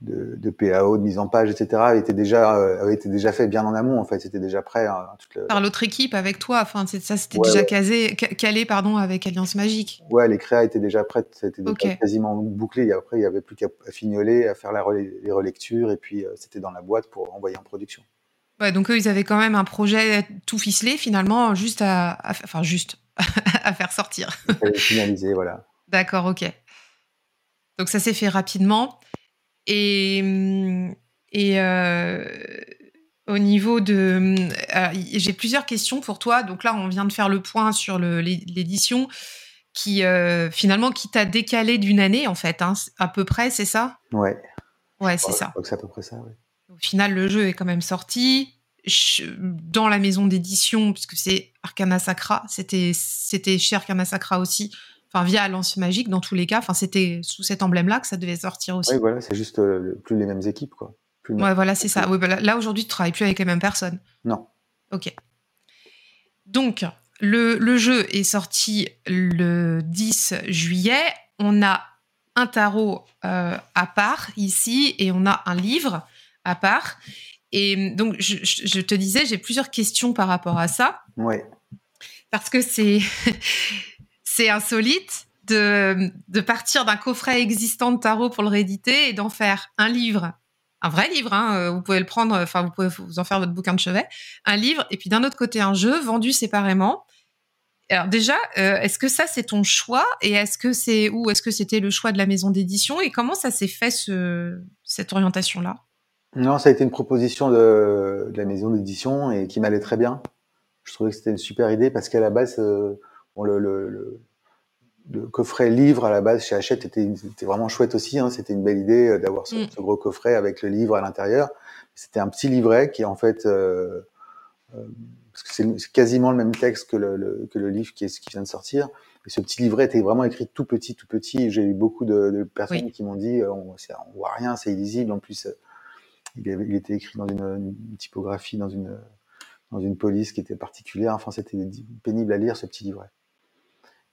de, de, PAO, de mise en page, etc., avait été déjà, euh, avait été déjà fait bien en amont. En fait, c'était déjà prêt. Hein, Par l'autre équipe avec toi. Enfin, ça, c'était déjà Casé, calé, pardon, avec Alliance Magique. Ouais, les créas étaient déjà prêtes. C'était quasiment bouclé. Et après, il y avait plus qu'à fignoler, à faire la les relectures, et puis euh, c'était dans la boîte pour envoyer en production. Ouais, donc eux, ils avaient quand même un projet tout ficelé, finalement, juste à, enfin juste à faire sortir. finaliser, voilà. D'accord, ok. Donc ça s'est fait rapidement. Et, et euh, au niveau de... Euh, j'ai plusieurs questions pour toi. Donc là, on vient de faire le point sur l'édition qui, euh, finalement, qui t'a décalé d'une année, en fait, hein, à peu près, c'est ça? Ouais. Ouais, c'est ça. C'est à peu près ça, oui. Au final, le jeu est quand même sorti dans la maison d'édition, puisque c'est Arcana Sacra, c'était chez Arcana Sacra aussi, enfin via Alliance Magique dans tous les cas. Enfin, c'était sous cet emblème-là que ça devait sortir aussi. Oui, voilà, c'est juste euh, plus les mêmes équipes, quoi. ouais, voilà, c'est ça. Oui, bah, là, aujourd'hui, tu travailles plus avec les mêmes personnes. Non. Ok. Donc, le, le, jeu est sorti le 10 juillet. On a un tarot euh, à part ici et on a un livre à part. Et donc, je, je te disais, j'ai plusieurs questions par rapport à ça. Oui. Parce que c'est c'est insolite de, de partir d'un coffret existant de tarot pour le rééditer et d'en faire un livre, un vrai livre, hein, euh, vous pouvez le prendre, enfin vous pouvez vous en faire votre bouquin de chevet, un livre, et puis d'un autre côté un jeu vendu séparément. Alors déjà, euh, est-ce que ça c'est ton choix et est-ce que c'est ou est-ce que c'était le choix de la maison d'édition et comment ça s'est fait ce, cette orientation là Non, ça a été une proposition de, de la maison d'édition et qui m'allait très bien. Je trouvais que c'était une super idée parce qu'à la base, euh, le, le, le, coffret livre à la base chez Hachette était, était vraiment chouette aussi. Hein. C'était une belle idée euh, d'avoir ce, mm. ce, gros coffret avec le livre à l'intérieur. C'était un petit livret qui en fait, euh, euh, c'est quasiment le même texte que le, que le livre qui, est, qui vient de sortir. Et ce petit livret était vraiment écrit tout petit, tout petit. J'ai eu beaucoup de, de personnes qui m'ont dit on, on voit rien, c'est illisible. En plus, il, avait, il, était écrit dans une, une, typographie, dans une dans une police qui était particulière. Enfin, c'était pénible à lire ce petit livret.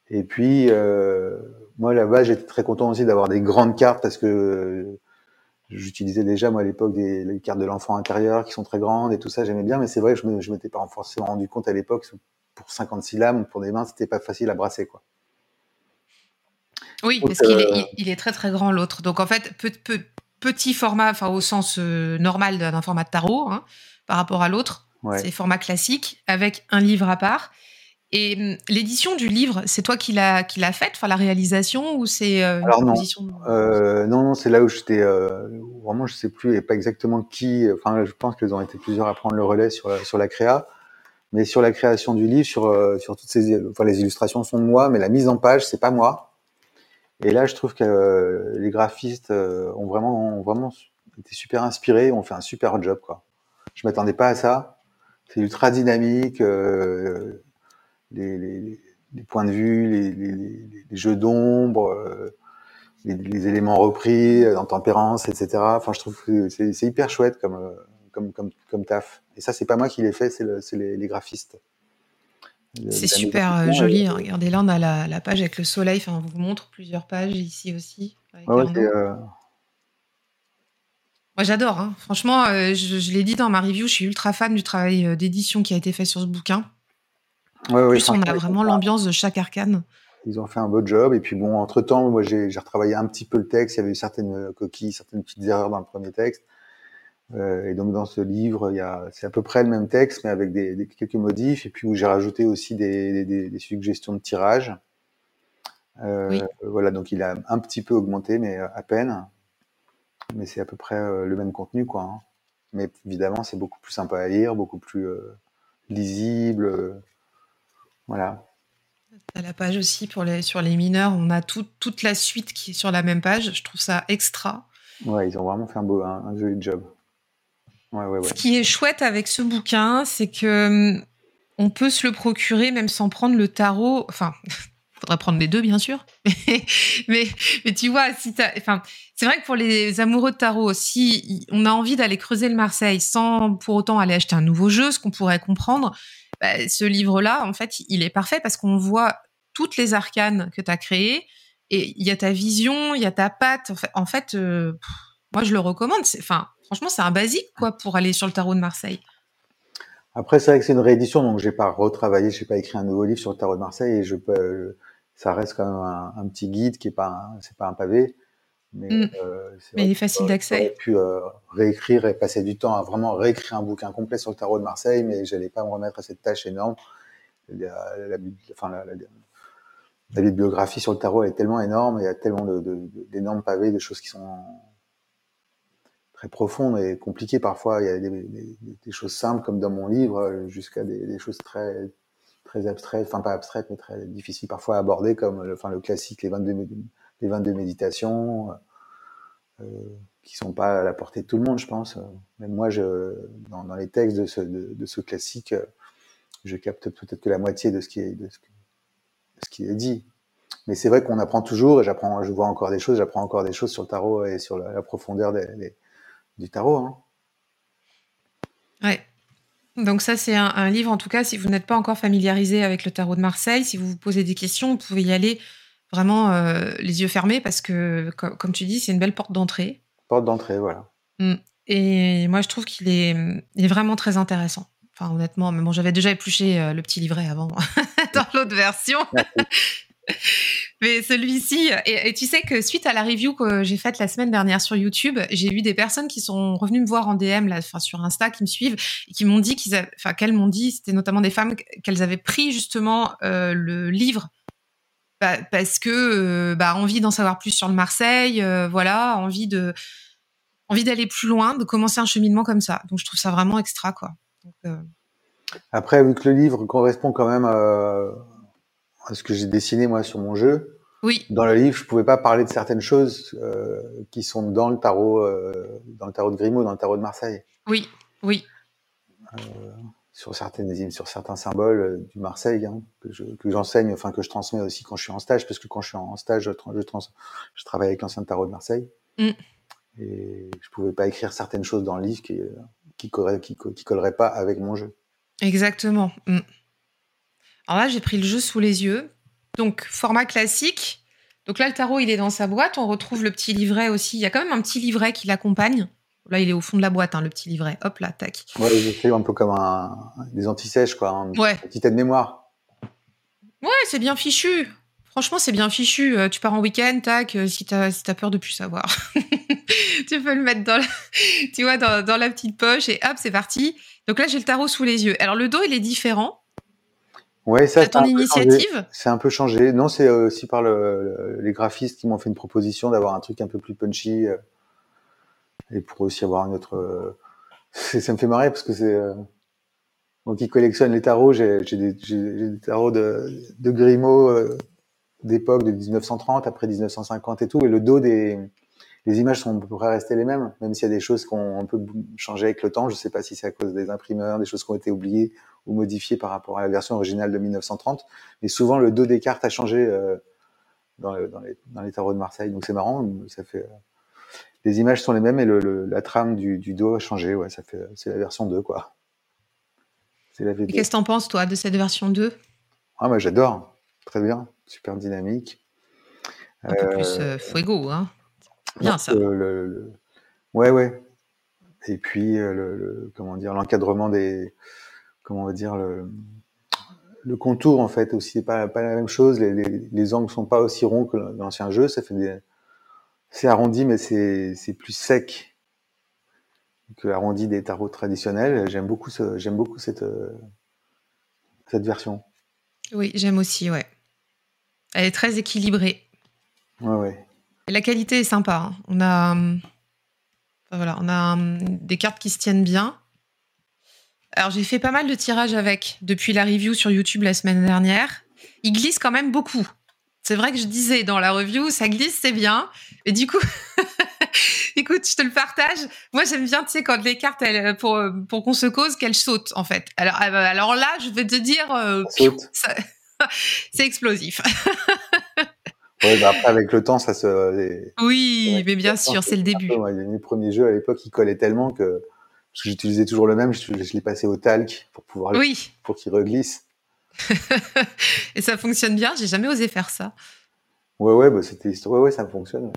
Et puis, euh, moi là-bas, j'étais très content aussi d'avoir des grandes cartes parce que j'utilisais déjà moi à l'époque des les cartes de l'enfant intérieur qui sont très grandes et tout ça, j'aimais bien. Mais c'est vrai que je ne m'étais pas forcément rendu compte à l'époque pour 56 lames, pour des mains, c'était pas facile à brasser quoi. Oui, parce qu'il est, euh, il est très très grand l'autre. Donc en fait, petit format, enfin au sens euh, normal d'un format de tarot hein, par rapport à l'autre, c'est format classique avec un livre à part. Et hum, l'édition du livre, c'est toi qui l'as qui l'a faite, enfin la réalisation ou c'est euh, Alors non. Euh, non, non, c'est là où j'étais euh, vraiment, je sais plus et pas exactement qui. Enfin, je pense qu'ils ont été plusieurs à prendre le relais sur la, sur la créa, mais sur la création du livre, sur sur toutes ces, enfin les illustrations sont de moi, mais la mise en page c'est pas moi. Et là, je trouve que euh, les graphistes ont vraiment vraiment été super inspirés, ont fait un super job quoi. Je m'attendais pas à ça. C'est ultra dynamique. Euh, les, points de vue, les, jeux d'ombre, euh, les, éléments repris en tempérance, etc. Enfin, je trouve que c'est hyper chouette comme, euh, comme, comme, taf. Et ça, c'est pas moi qui l'ai fait, c'est les, graphistes. C'est super euh, joli. Hein. Regardez, là, on a la, page avec le soleil. Enfin, on vous montre plusieurs pages ici aussi. Moi, j'adore. Hein. Franchement, je, je l'ai dit dans ma review, je suis ultra fan du travail d'édition qui a été fait sur ce bouquin. Ouais, plus, on a vraiment l'ambiance de chaque arcane. Ils ont fait un beau job. Et puis bon, entre temps, moi, j'ai retravaillé un petit peu le texte. Il y avait eu certaines euh, coquilles, certaines petites erreurs dans le premier texte. Euh, et donc dans ce livre, il y a, c'est à peu près le même texte, mais avec des, des quelques modifs. Et puis où j'ai rajouté aussi des, des, des, suggestions de tirage. Euh, oui. Voilà, donc il a un petit peu augmenté, mais à peine. Mais c'est à peu près euh, le même contenu, quoi. Hein. Mais évidemment, c'est beaucoup plus sympa à lire, beaucoup plus euh, lisible Voilà. À la page aussi pour les, sur les mineurs, on a toute la suite qui est sur la même page. Je trouve ça extra. Ouais, ils ont vraiment fait un, beau, un, joli job. Ouais, ouais, Ce qui est chouette avec ce bouquin, c'est que hum, on peut se le procurer même sans prendre le tarot. Enfin, faudrait prendre les deux, bien sûr. mais, mais tu vois, si enfin, c'est vrai que pour les amoureux de tarot, si on a envie d'aller creuser le Marseille sans pour autant aller acheter un nouveau jeu, ce qu'on pourrait comprendre, bah, ce livre-là, en fait, il est parfait parce qu'on voit toutes les arcanes que tu as créées et il y a ta vision, il y a ta patte. En fait, euh, moi, je le recommande. Enfin, franchement, c'est un basique, quoi, pour aller sur le tarot de Marseille. Après, c'est vrai que c'est une réédition, donc j'ai pas retravaillé, j'ai pas écrit un nouveau livre sur le tarot de Marseille et je peux, ça reste quand même un, petit guide qui est pas, c'est pas un pavé, mais, mm. euh, mais il est facile d'accès. J'ai pu euh, réécrire et passer du temps à vraiment réécrire un bouquin complet sur le tarot de Marseille, mais j'allais pas me remettre à cette tâche énorme. La, la, enfin, la, la, bibliographie sur le tarot est tellement énorme, il y a tellement d'énormes de, pavés, de choses qui sont très profondes et compliquées parfois. Il y a des, choses simples comme dans mon livre, jusqu'à des, choses très très abstraites, enfin pas abstraites, mais très difficiles parfois à aborder, comme le, enfin, le classique, les 22, les 22 méditations, euh, qui sont pas à la portée de tout le monde, je pense. Même moi, je, dans, les textes de ce, de, ce classique, je capte peut-être que la moitié de ce qui est, de ce qui est dit. Mais c'est vrai qu'on apprend toujours, et j'apprends, je vois encore des choses, j'apprends encore des choses sur le tarot et sur la, profondeur des, du tarot. Hein. Ouais. Donc ça, c'est un, livre, en tout cas, si vous n'êtes pas encore familiarisé avec le tarot de Marseille, si vous vous posez des questions, vous pouvez y aller vraiment euh, les yeux fermés parce que, comme, tu dis, c'est une belle porte d'entrée. Porte d'entrée, voilà. Mm. Et moi, je trouve qu'il est, est, vraiment très intéressant. Enfin, honnêtement, mais bon, j'avais déjà épluché euh, le petit livret avant dans l'autre version. Mais celui-ci, et, tu sais que suite à la review que j'ai faite la semaine dernière sur YouTube, j'ai eu des personnes qui sont revenues me voir en DM, enfin, sur Insta, qui me suivent, et qui m'ont dit qu'ils, qu'elles m'ont dit, c'était notamment des femmes qu'elles avaient pris justement euh, le livre bah, parce que euh, bah, envie d'en savoir plus sur le Marseille, euh, voilà, envie de, d'aller plus loin, de commencer un cheminement comme ça. Donc je trouve ça vraiment extra, quoi. Après, vu que le livre correspond quand même ce que j'ai dessiné moi sur mon jeu. Oui. Dans le livre, je pouvais pas parler de certaines choses euh, qui sont dans le tarot, euh, dans le tarot de Grimaud, dans le tarot de Marseille. Oui, oui. Euh, sur certaines sur certains symboles du Marseille hein, que je, que j'enseigne, enfin que je transmets aussi quand je suis en stage, parce que quand je suis en stage, je, je, je travaille avec l'ancien tarot de Marseille. Mm. Et je pouvais pas écrire certaines choses dans le livre qui qui, qui, qui colleraient pas avec mon jeu. Exactement. Mm. Alors là, j'ai pris le jeu sous les yeux. Donc, format classique. Donc là, le tarot, il est dans sa boîte. On retrouve le petit livret aussi. Il y a quand même un petit livret qui l'accompagne. Là, il est au fond de la boîte, hein, le petit livret. Hop là, tac. Ouais, fait un peu comme un, des antisèches, quoi. Un ouais. petit de mémoire. Ouais, c'est bien fichu. Franchement, c'est bien fichu. Euh, tu pars en week-end, tac, euh, si t'as si as peur de plus savoir. tu peux le mettre dans la, tu vois, dans, dans la petite poche et hop, c'est parti. Donc là, j'ai le tarot sous les yeux. Alors, le dos, il est différent. Ouais, ça. C'est ton initiative C'est un peu changé. Non, c'est aussi par le, les graphistes qui m'ont fait une proposition d'avoir un truc un peu plus punchy euh, et pour aussi avoir une autre. Euh, ça me fait marrer parce que c'est euh, moi qui collectionne les tarots, j'ai des, des, tarots de, de Grimaud d'époque de 1930, après 1950 et tout, et le dos des les images sont à peu près restées les mêmes, même s'il y a des choses qui ont un peu changé avec le temps. Je sais pas si c'est à cause des imprimeurs, des choses qui ont été oubliées ou modifiées par rapport à la version originale de 1930. Mais souvent, le dos des cartes a changé euh, dans, dans, les, dans, les, tarots de Marseille. Donc c'est marrant. Ça fait, euh, les images sont les mêmes et le, la trame du, du, dos a changé. Ouais, ça fait, c'est la version 2, quoi. C'est la Qu'est-ce que t'en penses, toi, de cette version 2 Ah, moi, j'adore. Très bien. Super dynamique. Un peu plus euh, fuego, hein Bien ça. Le, Ouais, ouais. Et puis, euh, le, comment dire, l'encadrement des, comment on va dire, le, le contour en fait aussi n'est pas, pas la même chose. Les, les, les, angles sont pas aussi ronds que l'ancien jeu. Ça fait des, c'est arrondi, mais c'est, plus sec que l'arrondi des tarots traditionnels. J'aime beaucoup ce, j'aime beaucoup cette, euh, cette version. Oui, j'aime aussi, ouais. Elle est très équilibrée. Ouais, ouais la qualité est sympa. Hein. On a, voilà, on a des cartes qui se tiennent bien. Alors j'ai fait pas mal de tirages avec depuis la review sur YouTube la semaine dernière. Il glisse quand même beaucoup. C'est vrai que je disais dans la review, ça glisse, c'est bien. Et du coup, écoute, je te le partage. Moi, j'aime bien, tu sais, quand les cartes, elles, pour, pour qu'on se cause, qu'elles sautent, en fait. Alors, euh, alors là, je vais te dire, euh, c'est explosif. ouais, bah après, avec le temps, ça se. Oui, mais bien sûr, c'est le début. mes premiers jeux à l'époque, ils collaient tellement que. Parce que j'utilisais toujours le même, je, je l'ai passé au talc pour pouvoir. Oui. Pour qu'il reglisse. et ça fonctionne bien. J'ai jamais osé faire ça. Ouais, ouais, bah c'était ouais, ouais, ça fonctionne.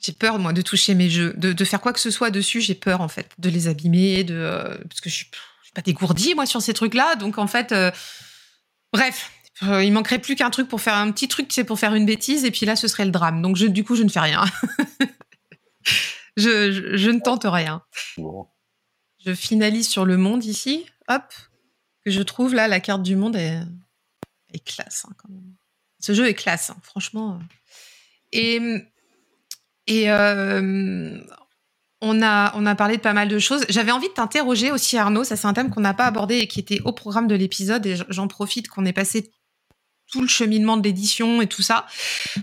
J'ai peur, moi, de toucher mes jeux, de, faire quoi que ce soit dessus. J'ai peur, en fait, de les abîmer, de euh, parce que je suis, suis pas dégourdie, moi, sur ces trucs-là. Donc, en fait, euh, bref, il manquerait plus qu'un truc pour faire un petit truc, c'est pour faire une bêtise, et puis là, ce serait le drame. Donc, je, du coup, je ne fais rien. je, je, ne tente rien. Je finalise sur le monde ici. Hop, que je trouve là, la carte du monde est, classe hein, quand même. Ce jeu est classe, hein, franchement. Et, et euh, on, a, on a parlé de pas mal de choses. J'avais envie de t'interroger aussi, Arnaud. Ça, c'est un thème qu'on n'a pas abordé et qui était au programme de l'épisode. Et j'en profite qu'on ait passé tout le cheminement de l'édition et tout ça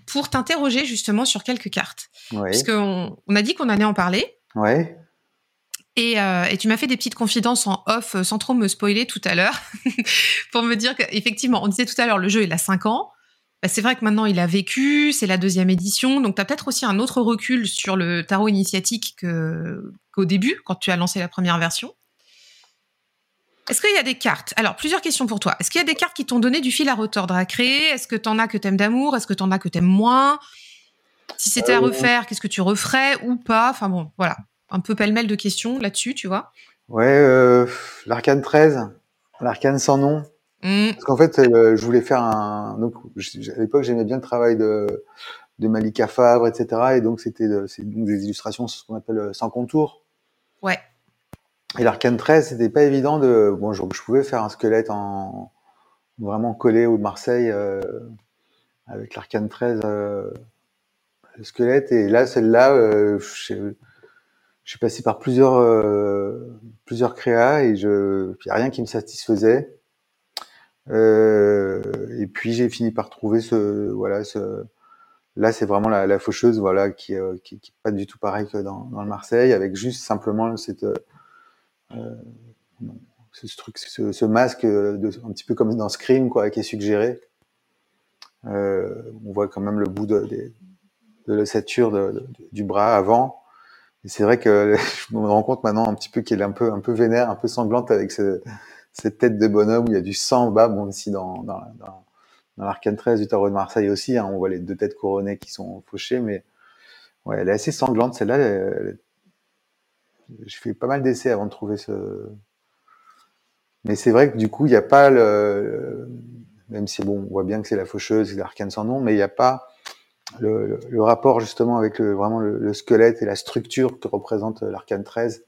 pour t'interroger justement sur quelques cartes. Parce qu'on on a dit qu'on allait en parler. Ouais. Euh, et, tu m'as fait des petites confidences en off euh, sans trop me spoiler tout à l'heure pour me dire qu'effectivement, on disait tout à l'heure, le jeu il a 5 ans. Bah, c'est vrai que maintenant il a vécu, c'est la deuxième édition, donc tu as peut-être aussi un autre recul sur le tarot initiatique qu'au début, quand tu as lancé la première version. Est-ce qu'il y a des cartes? Alors, plusieurs questions pour toi. Est-ce qu'il y a des cartes qui t'ont donné du fil à retordre à créer? Est-ce que tu en as que t'aimes d'amour? Est-ce que tu en as que t'aimes moins? Si c'était à euh, refaire, qu'est-ce que tu referais ou pas? Enfin bon, voilà un peu pêle-mêle de questions là-dessus, tu vois Ouais, euh, l'arcane 13, l'arcane sans nom. Mmh. Parce qu'en fait, euh, je voulais faire un. Donc, à l'époque, j'aimais bien le travail de, de Malika Fabre, etc. Et donc, c'était des illustrations, ce qu'on appelle sans contour. Ouais. Et l'arcane 13, c'était pas évident de. Bon, je, pouvais faire un squelette en vraiment collé au Marseille avec l'arcane 13 le squelette. Et là, celle-là, je je suis passé par plusieurs euh, plusieurs créas et je il a rien qui me satisfaisait. Euh, et puis j'ai fini par trouver ce voilà ce là c'est vraiment la, faucheuse voilà qui, euh, qui, qui pas du tout pareil que dans, dans le Marseille avec juste simplement cette euh, ce truc ce, masque de, un petit peu comme dans Scream quoi qui est suggéré. Euh, on voit quand même le bout de, de, de l'ossature du bras avant et c'est vrai que je me rends compte maintenant un petit peu qu'elle est un peu, un vénère, un peu sanglante avec cette tête de bonhomme où il y a du sang bas, bon dans, dans l'arcane 13 du tarot de Marseille aussi, hein, on voit les deux têtes couronnées qui sont fauchées, mais ouais, elle est assez sanglante celle-là. Je fais pas mal d'essais avant de trouver ce. Mais c'est vrai que du coup, il n'y a pas le, même si bon, on voit bien que c'est la faucheuse, c'est l'arcane sans nom, mais il n'y a pas le, rapport justement avec le, vraiment le, squelette et la structure que représente l'arcane 13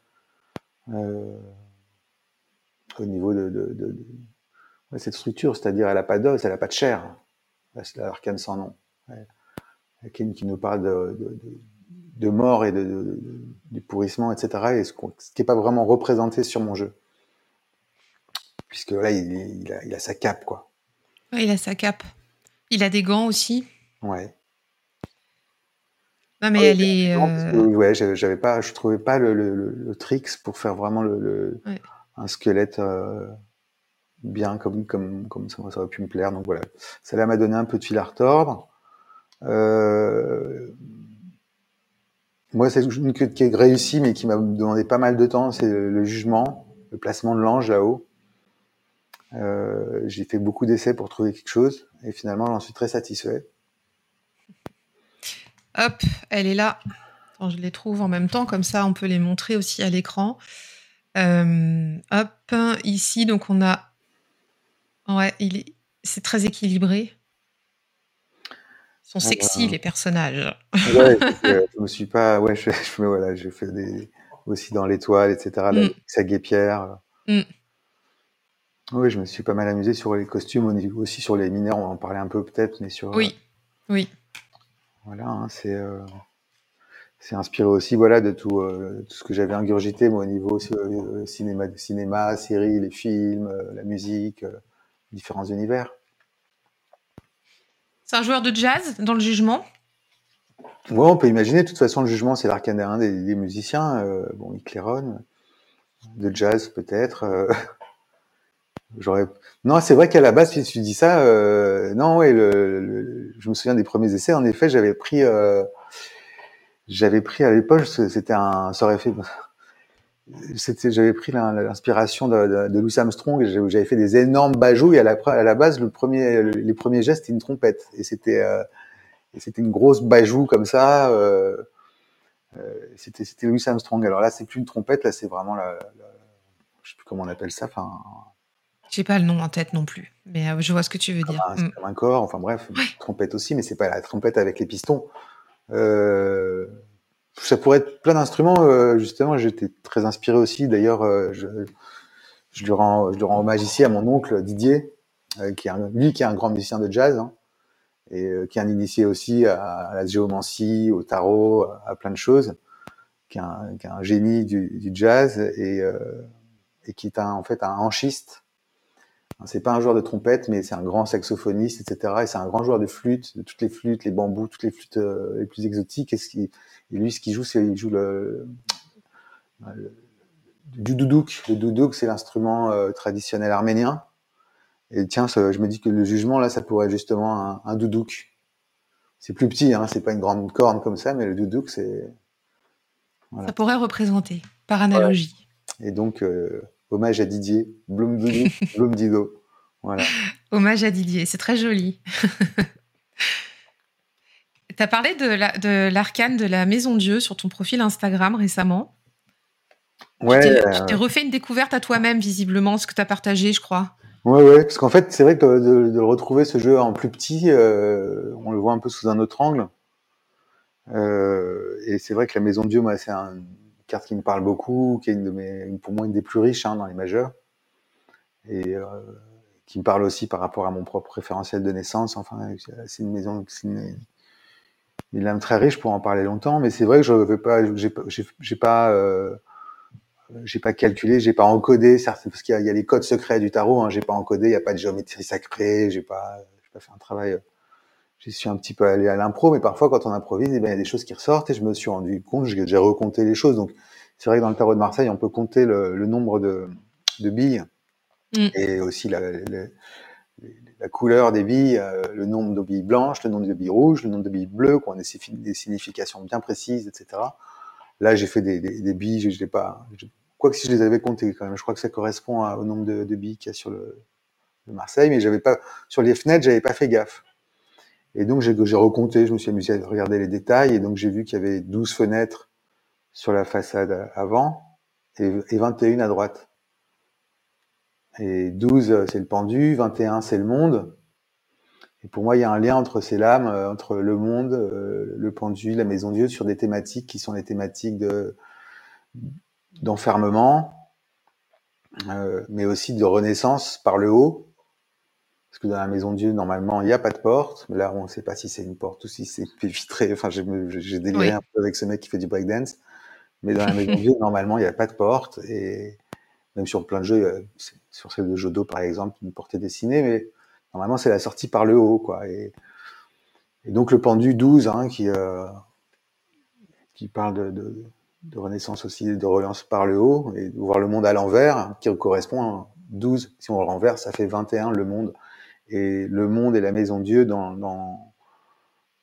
euh, au niveau de, de, de, cette structure, c'est-à-dire elle a pas d'os, elle a pas de chair, l'arcane sans nom, ouais. qui, qui nous parle de, de, mort et de, du pourrissement, etc. Et ce, ce qui n'est pas vraiment représenté sur mon jeu, puisque là il, il, a, il a sa cape quoi. Ouais, il a sa cape. Il a des gants aussi. Ouais. Non, mais elle est. Euh... ouais, j'avais pas, je trouvais pas le, le, le, tricks pour faire vraiment le, ouais. un squelette euh, bien comme, comme, comme ça, ça, aurait pu me plaire. Donc voilà, ça m'a donné un peu de fil à retordre. Euh... Moi, c'est une qui est réussie, mais qui m'a demandé pas mal de temps, c'est le jugement, le placement de l'ange là-haut. Euh, J'ai fait beaucoup d'essais pour trouver quelque chose, et finalement, j'en suis très satisfait. Hop, elle est là. Je les trouve en même temps, comme ça on peut les montrer aussi à l'écran. Euh, hop, ici, donc on a. Ouais, il est... c'est très équilibré. Sont sexy, les personnages. Ouais, je me suis pas. Ouais, je, je, voilà, j'ai fait des. Aussi dans l'étoile, etc. Mm. Sa guépière. Mm. Oui, je me suis pas mal amusé sur les costumes, aussi sur les mineurs, on va en parler un peu peut-être, mais sur. Oui, oui. Voilà, hein, c'est. Euh... c'est inspiré aussi voilà de tout, tout ce que j'avais ingurgité moi au niveau cinéma, cinéma, séries, les films, la musique, différents univers. C'est un joueur de jazz dans le jugement Oui, on peut imaginer. De toute façon, le jugement, c'est l'arcane des, musiciens. Euh, bon, il claironne. De jazz, peut-être. Euh, j'aurais. Non, c'est vrai qu'à la base, si tu dis ça, euh, non, ouais, je me souviens des premiers essais. En effet, j'avais pris, j'avais pris à l'époque, c'était un, ça j'avais pris l'inspiration de, de, Louis Armstrong, j'avais fait des énormes bajous et à la, à la base, le premier, les premiers gestes, c'était une trompette et c'était, euh, c'était une grosse bajou comme ça. Euh, euh, c'était, c'était Louis Armstrong. Alors là, c'est plus une trompette, là, c'est vraiment la, je sais plus comment on appelle ça. Enfin, j'ai pas le nom en tête non plus, mais je vois ce que tu veux dire. C'est mm. comme un corps, enfin bref, trompette aussi, mais c'est pas la trompette avec les pistons. Euh, ça pourrait être plein d'instruments. Euh, justement, j'étais très inspiré aussi. D'ailleurs, euh, je, je, lui rends, je lui rends hommage ici à mon oncle Didier, euh, qui est un, lui qui est un grand musicien de jazz hein, et qui est un initié aussi à, la géomancie, au tarot, à, plein de choses, qui est un, qui est un génie du, du jazz et, et, qui est un, en fait un hanchiste. C'est pas un joueur de trompette, mais c'est un grand saxophoniste, etc. Et c'est un grand joueur de flûte, de toutes les flûtes, les bambous, toutes les flûtes les plus exotiques. Et ce qui, et lui, ce qu'il joue, c'est il joue le, du doudouk. Le doudouk, c'est l'instrument euh, traditionnel arménien. Et tiens, je me dis que le jugement, là, ça pourrait être justement un, un doudouk. C'est plus petit, hein, c'est pas une grande corne comme ça, mais le doudouk, c'est. Ça pourrait représenter, par analogie. Et donc, euh, hommage à Didier, Bloom Dido. Voilà. Hommage à Didier, c'est très joli. Tu as parlé de l'arcane de, la Maison Dieu sur ton profil Instagram récemment. Ouais. Tu t'es euh, refait une découverte à toi-même, visiblement, ce que tu as partagé, je crois. Ouais, ouais, parce qu'en fait, c'est vrai que de, retrouver, ce jeu en plus petit, euh, on le voit un peu sous un autre angle. Euh, et c'est vrai que la Maison Dieu, moi, c'est une carte qui me parle beaucoup, qui est une de mes, pour moi une des plus riches hein, dans les majeurs. Et qui me parle aussi par rapport à mon propre référentiel de naissance. Enfin, c'est une maison, une, une lame très riche pour en parler longtemps, mais c'est vrai que je veux pas, j'ai pas, euh, j'ai pas calculé, j'ai pas encodé, parce qu'il y, a les codes secrets du tarot, hein, j'ai pas encodé, il y a pas de géométrie sacrée, j'ai pas, j'ai pas fait un travail. Euh, j'y suis un petit peu allé à l'impro, mais parfois quand on improvise, eh ben, il y a des choses qui ressortent et je me suis rendu compte, j'ai recompté les choses. Donc c'est vrai que dans le tarot de Marseille, on peut compter le, le nombre de, de billes mm. et aussi la, la, la couleur des billes, euh, le nombre de billes blanches, le nombre de billes rouges, le nombre de billes bleues, qui ont des, significations bien précises, etc. Là, j'ai fait des, billes, je, je pas, quoi que si je les avais comptées quand même, je crois que ça correspond au nombre de, billes qu'il y a sur le, le Marseille, mais j'avais pas, sur les fenêtres, j'avais pas fait gaffe. Et donc, j'ai recompté, je me suis amusé à regarder les détails, et donc j'ai vu qu'il y avait 12 fenêtres sur la façade avant, et, et 21 à droite. Et 12, euh, c'est le pendu, 21, c'est le monde. Et pour moi, il y a un lien entre ces lames, euh, entre le monde, euh, le pendu, la maison Dieu, sur des thématiques qui sont les thématiques de d'enfermement, mais aussi de renaissance par le haut. Parce que dans la maison Dieu, normalement, il n'y a pas de porte. Là, on ne sait pas si c'est une porte ou si c'est vitré. Enfin, j'ai déliré un peu avec ce mec qui fait du breakdance. Mais dans la maison Dieu, normalement, il n'y a pas de porte. Et même sur plein de jeux, sur celle de Jodo par exemple, une portée dessinée, mais normalement c'est la sortie par le haut, quoi. Et, donc le pendu 12, hein, qui, euh, qui parle de, renaissance aussi, de relance par le haut, et voir le monde à l'envers, qui correspond à 12, si on le renverse, ça fait 21, le monde. Et le monde et la maison Dieu dans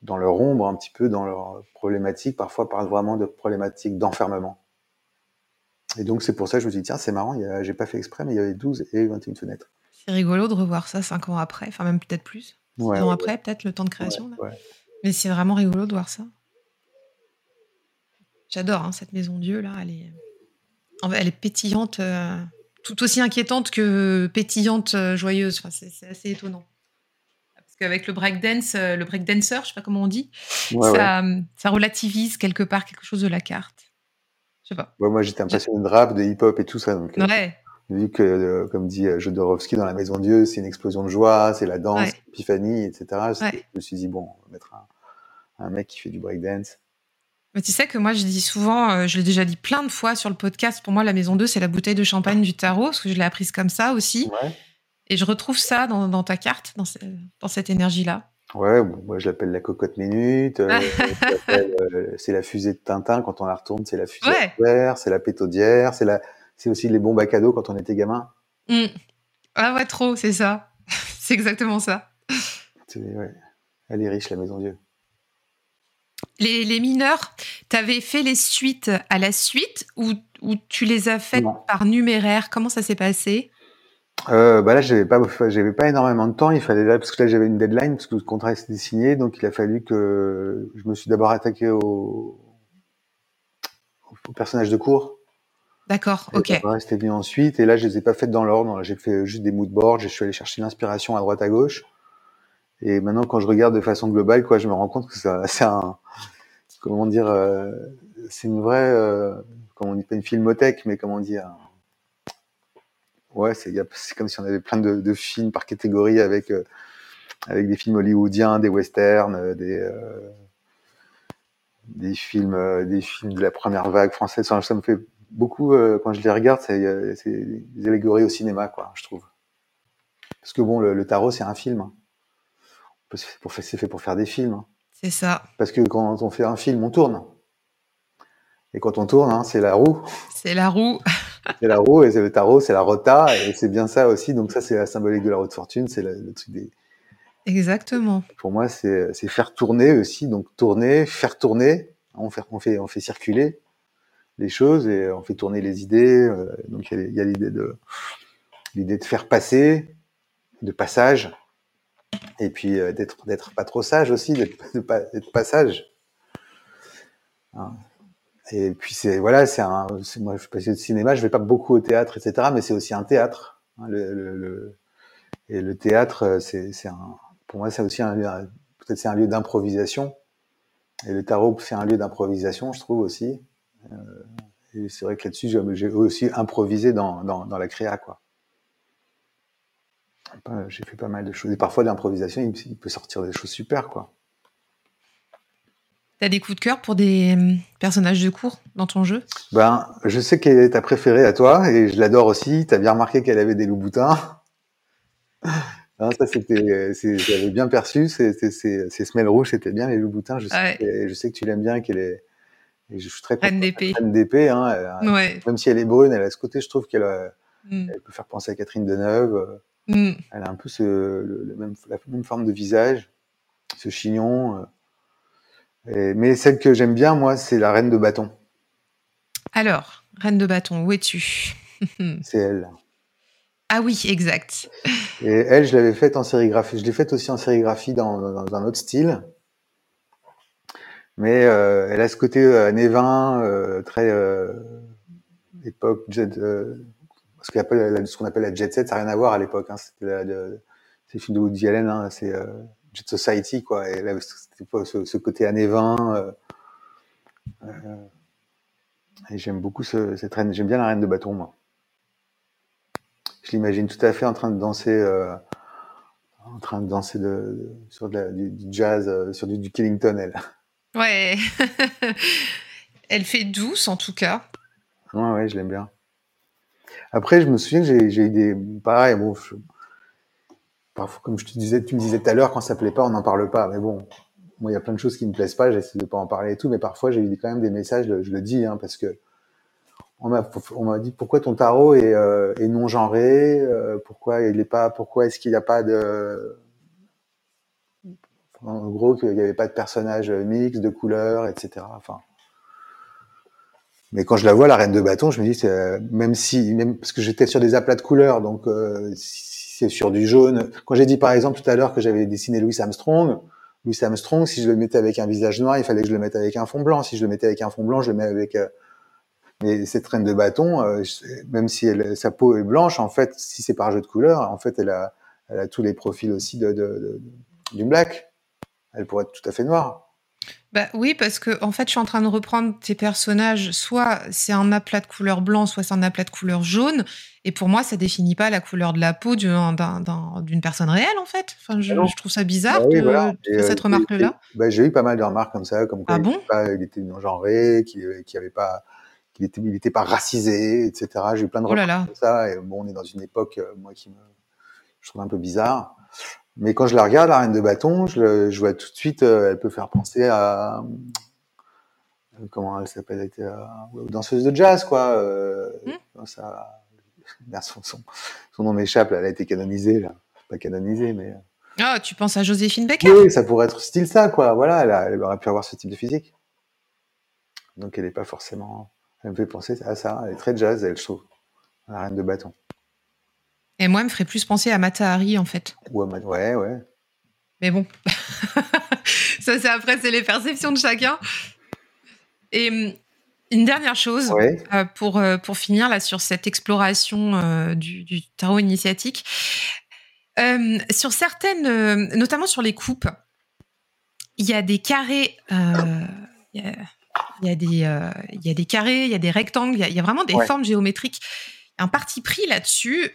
leur ombre, un petit peu dans leur problématique, parfois parlent vraiment de problématiques d'enfermement. Et donc, c'est pour ça que je me suis dit, tiens, c'est marrant, j'ai pas fait exprès, mais il y avait 12 et 21 fenêtres. C'est rigolo de revoir ça 5 ans après, enfin même peut-être plus. 6 ans après, peut-être le temps de création. mais c'est vraiment rigolo de voir ça. J'adore hein, cette maison Dieu là, elle est, elle est pétillante, euh, tout aussi inquiétante que pétillante, euh, joyeuse. Enfin, c'est assez étonnant. Parce qu'avec le breakdance, euh, le breakdancer, je sais pas comment on dit, ça, ça relativise quelque part quelque chose de la carte. Je sais pas. moi, j'étais un passionné de rap, de hip-hop et tout ça. Donc, euh, vu que, euh, comme dit euh, Jodorowsky dans La Maison Dieu, c'est une explosion de joie, c'est la danse, l'épiphanie, etc. Je me suis dit, bon, on va mettre un, un, mec qui fait du breakdance. Mais tu sais que moi, je dis souvent, euh, je l'ai déjà dit plein de fois sur le podcast, pour moi, la maison 2, c'est la bouteille de champagne du tarot, parce que je l'ai apprise comme ça aussi. Et je retrouve ça dans, ta carte, dans, dans cette énergie-là. Ouais, moi je l'appelle la cocotte minute. Euh, euh, c'est la fusée de Tintin quand on la retourne, c'est la fusée ouais. c'est la pétaudière, c'est la, c'est aussi les bombes à cadeaux quand on était gamin. Mmh. Ah ouais, trop, c'est ça. c'est exactement ça. Ouais. Elle est riche la maison Dieu. Les, les mineurs, tu avais fait les suites à la suite ou, ou tu les as faites par numéraire? Comment ça s'est passé? Euh, bah là, j'avais pas, j'avais pas énormément de temps. Il fallait là, parce que là, j'avais une deadline, parce que le contrat était signé, donc il a fallu que je me suis d'abord attaqué au, au personnage de cours. D'accord, ok. Est venu ensuite, et là, je les ai pas faites dans l'ordre. J'ai fait juste des mood boards, je suis allé chercher l'inspiration à droite à gauche. Et maintenant, quand je regarde de façon globale, quoi, je me rends compte que c'est un, comment dire, euh, c'est une vraie, euh, comment on dit pas une filmothèque, mais comment dire, Ouais, c'est comme si on avait plein de, de films par catégorie avec, euh, avec des films hollywoodiens, des westerns, euh, des, euh, des, films, des films de la première vague française. Ça, ça me fait beaucoup, quand je les regarde, c'est des allégories au cinéma, quoi, je trouve. Parce que bon, le, tarot, c'est un film. Hein. C'est fait pour faire des films. Hein. C'est ça. Parce que quand on fait un film, on tourne. Et quand on tourne, hein, c'est la roue. C'est la roue. c'est la roue et c'est le tarot, c'est la rota et c'est bien ça aussi. Donc ça, c'est la symbolique de la roue de fortune, c'est le, truc des. Exactement. Pour moi, c'est faire tourner aussi. Donc tourner, faire tourner. On fait, on fait, on fait circuler les choses et on fait tourner les idées. Euh, donc il y a, l'idée de l'idée de faire passer, de passage, et puis euh, d'être d'être pas trop sage aussi, d'être passage. Hein. Et puis c'est voilà, c'est un, moi je suis passionné de cinéma, je vais pas beaucoup au théâtre, etc. Mais c'est aussi un théâtre. Hein, le, le, et le théâtre, euh, c'est, c'est un, pour moi c'est aussi un lieu, peut-être c'est un lieu d'improvisation. Et le tarot c'est un lieu d'improvisation, je trouve aussi. Euh, et c'est vrai que là-dessus j'ai aussi improvisé dans, dans, dans la créa quoi. J'ai fait pas mal de choses. Et parfois l'improvisation, il peut sortir des choses super quoi. T'as des coups de cœur pour des hum, personnages de cours dans ton jeu? Ben, je sais qu'elle est ta préférée à toi et je l'adore aussi. T'as bien remarqué qu'elle avait des loups boutins. ça c'était, j'avais bien perçu. Ces semelles rouges, c'était bien les loups boutins. Je sais, je sais que tu l'aimes bien, qu'elle est. je suis très d'épée. Reine d'épée, hein. Même si elle est brune, elle a ce côté. Je trouve qu'elle mm. peut faire penser à Catherine Deneuve. Mm. Elle a un peu ce, même, la même forme de visage, ce chignon. Mais celle que j'aime bien, moi, c'est la reine de bâton. Alors, reine de bâton, où es-tu? C'est elle. Ah oui, exact. Et elle, je l'avais faite en sérigraphie. Je l'ai faite aussi en sérigraphie dans, un autre style. Mais euh, elle a ce côté euh, années 20, euh, très euh, époque jet, ce qu'on appelle, la jet set, ça n'a rien à voir à l'époque. Hein. C'était c'est le film de Woody Allen, hein. c'est Jet Society, quoi. Et là, ce, ce, côté années 20. Euh, euh, et j'aime beaucoup ce, cette reine. J'aime bien la reine de bâton, moi. Je l'imagine tout à fait en train de danser, euh, en train de danser de, sur de la, du, jazz, euh, sur du, du Killington, elle. Ouais. elle fait douce, en tout cas. Ouais, ouais, je l'aime bien. Après, je me souviens que j'ai eu des. Pareil, bon, parfois, comme je te disais, tu me disais tout à l'heure, quand ça plaît pas, on n'en parle pas. Mais bon, moi, il y a plein de choses qui me plaisent pas, j'essaie de pas en parler et tout, mais parfois, j'ai eu quand même des messages, je le dis, hein, parce que on m'a, dit pourquoi ton tarot est, euh, non genré, euh, pourquoi il est pas, pourquoi est-ce qu'il n'y a pas de, en gros, qu'il n'y avait pas de personnage mix, de couleurs, etc. Mais quand je la vois, la reine de bâton, je me dis, même si, parce que j'étais sur des aplats de couleurs, donc euh, c'est sur du jaune. Quand j'ai dit par exemple tout à l'heure que j'avais dessiné Louis Armstrong, Louis Armstrong, si je le mettais avec un visage noir, il fallait que je le mette avec un fond blanc. Si je le mettais avec un fond blanc, je le mets avec. Euh... Cette reine de bâton, euh, même si sa peau est blanche, en fait, si c'est par jeu de couleur, en fait, elle a, tous les profils aussi de, du black. Elle pourrait être tout à fait noire. Bah oui, parce que en fait, je suis en train de reprendre tes personnages. Soit c'est un aplat de couleur blanc, soit c'est un aplat de couleur jaune. Et pour moi, ça définit pas la couleur de la peau d'une personne réelle, en fait. Enfin, je, ah je trouve ça bizarre bah de, cette euh, remarque-là. bah, J'ai eu pas mal de remarques comme ça, comme quoi Ah il, bon pas, il était non-genré, qu'il qu'il avait pas, qu'il était, il était pas racisé, etc. J'ai eu plein de Oh là remarques là. comme ça. Et bon, on est dans une époque, euh, moi, qui me, je trouve un peu bizarre. Mais quand je la regarde, la reine de bâton, je, vois tout de suite, euh, elle peut faire penser à euh, comment elle s'appelle, euh, aux danseuses de jazz, quoi. Euh, Hmm. ça, son, son, son nom m'échappe, elle a été canonisée, là. Pas canonisée, mais Ah, tu penses à Joséphine Baker oui, ça pourrait être style ça, quoi. Voilà, elle, a- elle aurait pu avoir ce type de physique. Donc elle n'est pas forcément. Elle me fait penser à ça. Elle est très jazz, elle, je trouve. La reine de bâton. Et moi, elle me ferait plus penser à Mata Hari, en fait. Ouais, ouais, ouais. Mais bon, ça c'est après, c'est les perceptions de chacun. Et hum, une dernière chose Ouais. euh, pour, euh, pour finir là sur cette exploration euh, du, du tarot initiatique. Euh, sur certaines, notamment sur les coupes, il y a des carrés. Il y, a, il y a des, il y a des carrés, il y a des rectangles, il y a, il y a vraiment des Ouais. formes géométriques. Un parti pris là-dessus.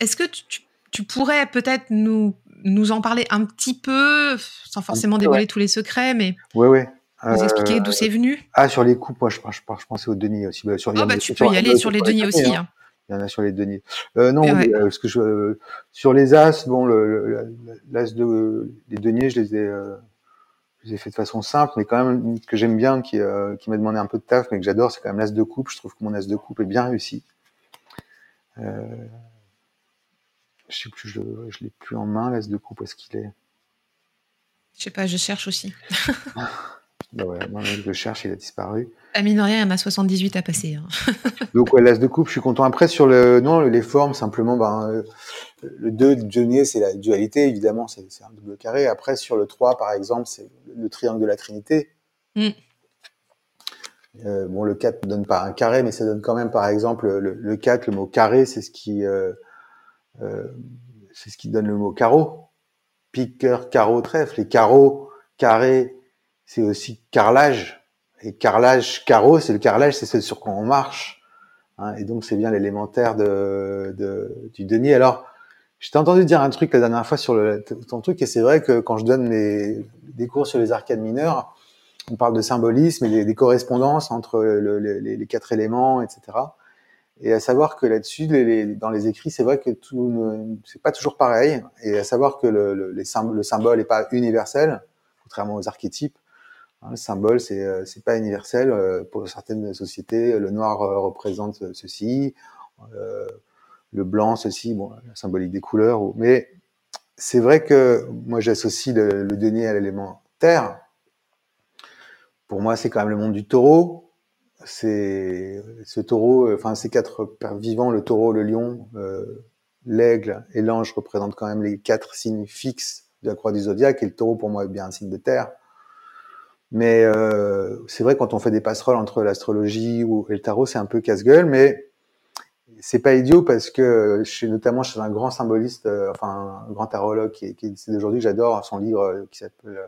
Est-ce que tu, tu- tu pourrais peut-être nous, nous en parler un petit peu, sans forcément peu, dévoiler tous les secrets, mais Ouais, ouais. nous Euh, expliquer d'où c'est venu? Ah, sur les coupes, moi, je, je, je pensais aux deniers aussi. Bah, sur, en bah a- tu peux y aller sur les deniers aussi. hein. hein. Il y en a sur les deniers. Euh, non, Ouais. oui, euh, parce que je, euh, sur les as, bon, le, l'as de les deniers, je les ai, je les ai fait de façon simple, mais quand même que j'aime bien, qui, qui m'a demandé un peu de taf, mais que j'adore, c'est quand même l'as de coupe. Je trouve que mon as de coupe est bien réussi. Je sais plus, je, je l'ai plus en main, l'as de coupe, où est-ce qu'il est Je sais pas, je cherche aussi. Bah ouais, non, je le cherche, il a disparu. À mine de rien, il y en a 78 à passer. hein. Donc ouais, l'as de coupe, je suis content. Après sur le non, les formes simplement, ben le 2 de denier, c'est la dualité évidemment, c'est un double carré. Après sur le 3 par exemple, c'est le triangle de la Trinité. Mm. Euh, bon, le 4 ne donne pas un carré, mais ça donne quand même par exemple le, le 4, le mot carré, c'est ce qui euh, c'est ce qui donne le mot carreau. Pique, cœur, carreau, trèfle. Les carreaux, carré, c'est aussi carrelage. Et carrelage, carreau, c'est le carrelage, c'est ce sur quoi on marche. Hein, et donc, c'est bien l'élémentaire de, de, du denier. Alors, je t'ai entendu dire un truc la dernière fois sur le, ton truc, et c'est vrai que quand je donne des cours sur les arcades mineures, on parle de symbolisme et des, correspondances entre le- le- les, les quatre éléments, etc. Et à savoir que là-dessus, dans les écrits, c'est vrai que tout c'est pas toujours pareil. Et à savoir que le, symbole n'est pas universel, contrairement aux archétypes. Hein, le symbole, c'est euh, c'est pas universel. Euh, Pour certaines sociétés, le noir euh, représente ceci, le blanc ceci. Bon, la symbolique des couleurs. ou- Mais c'est vrai que moi, j'associe le denier à l'élément terre. Pour moi, c'est quand même le monde du taureau. C'est ce taureau, euh, enfin ces quatre vivants, le taureau, le lion, euh, l'aigle et l'ange représentent quand même les quatre signes fixes de la croix du zodiaque. Et le taureau, pour moi, est bien un signe de terre. Mais euh, c'est vrai quand on fait des passerelles entre l'astrologie et le tarot, c'est un peu casse-gueule, mais c'est pas idiot parce que chez, notamment chez un grand symboliste, enfin un grand tarologue qui qui est décédé aujourd'hui, que j'adore son livre qui s'appelle,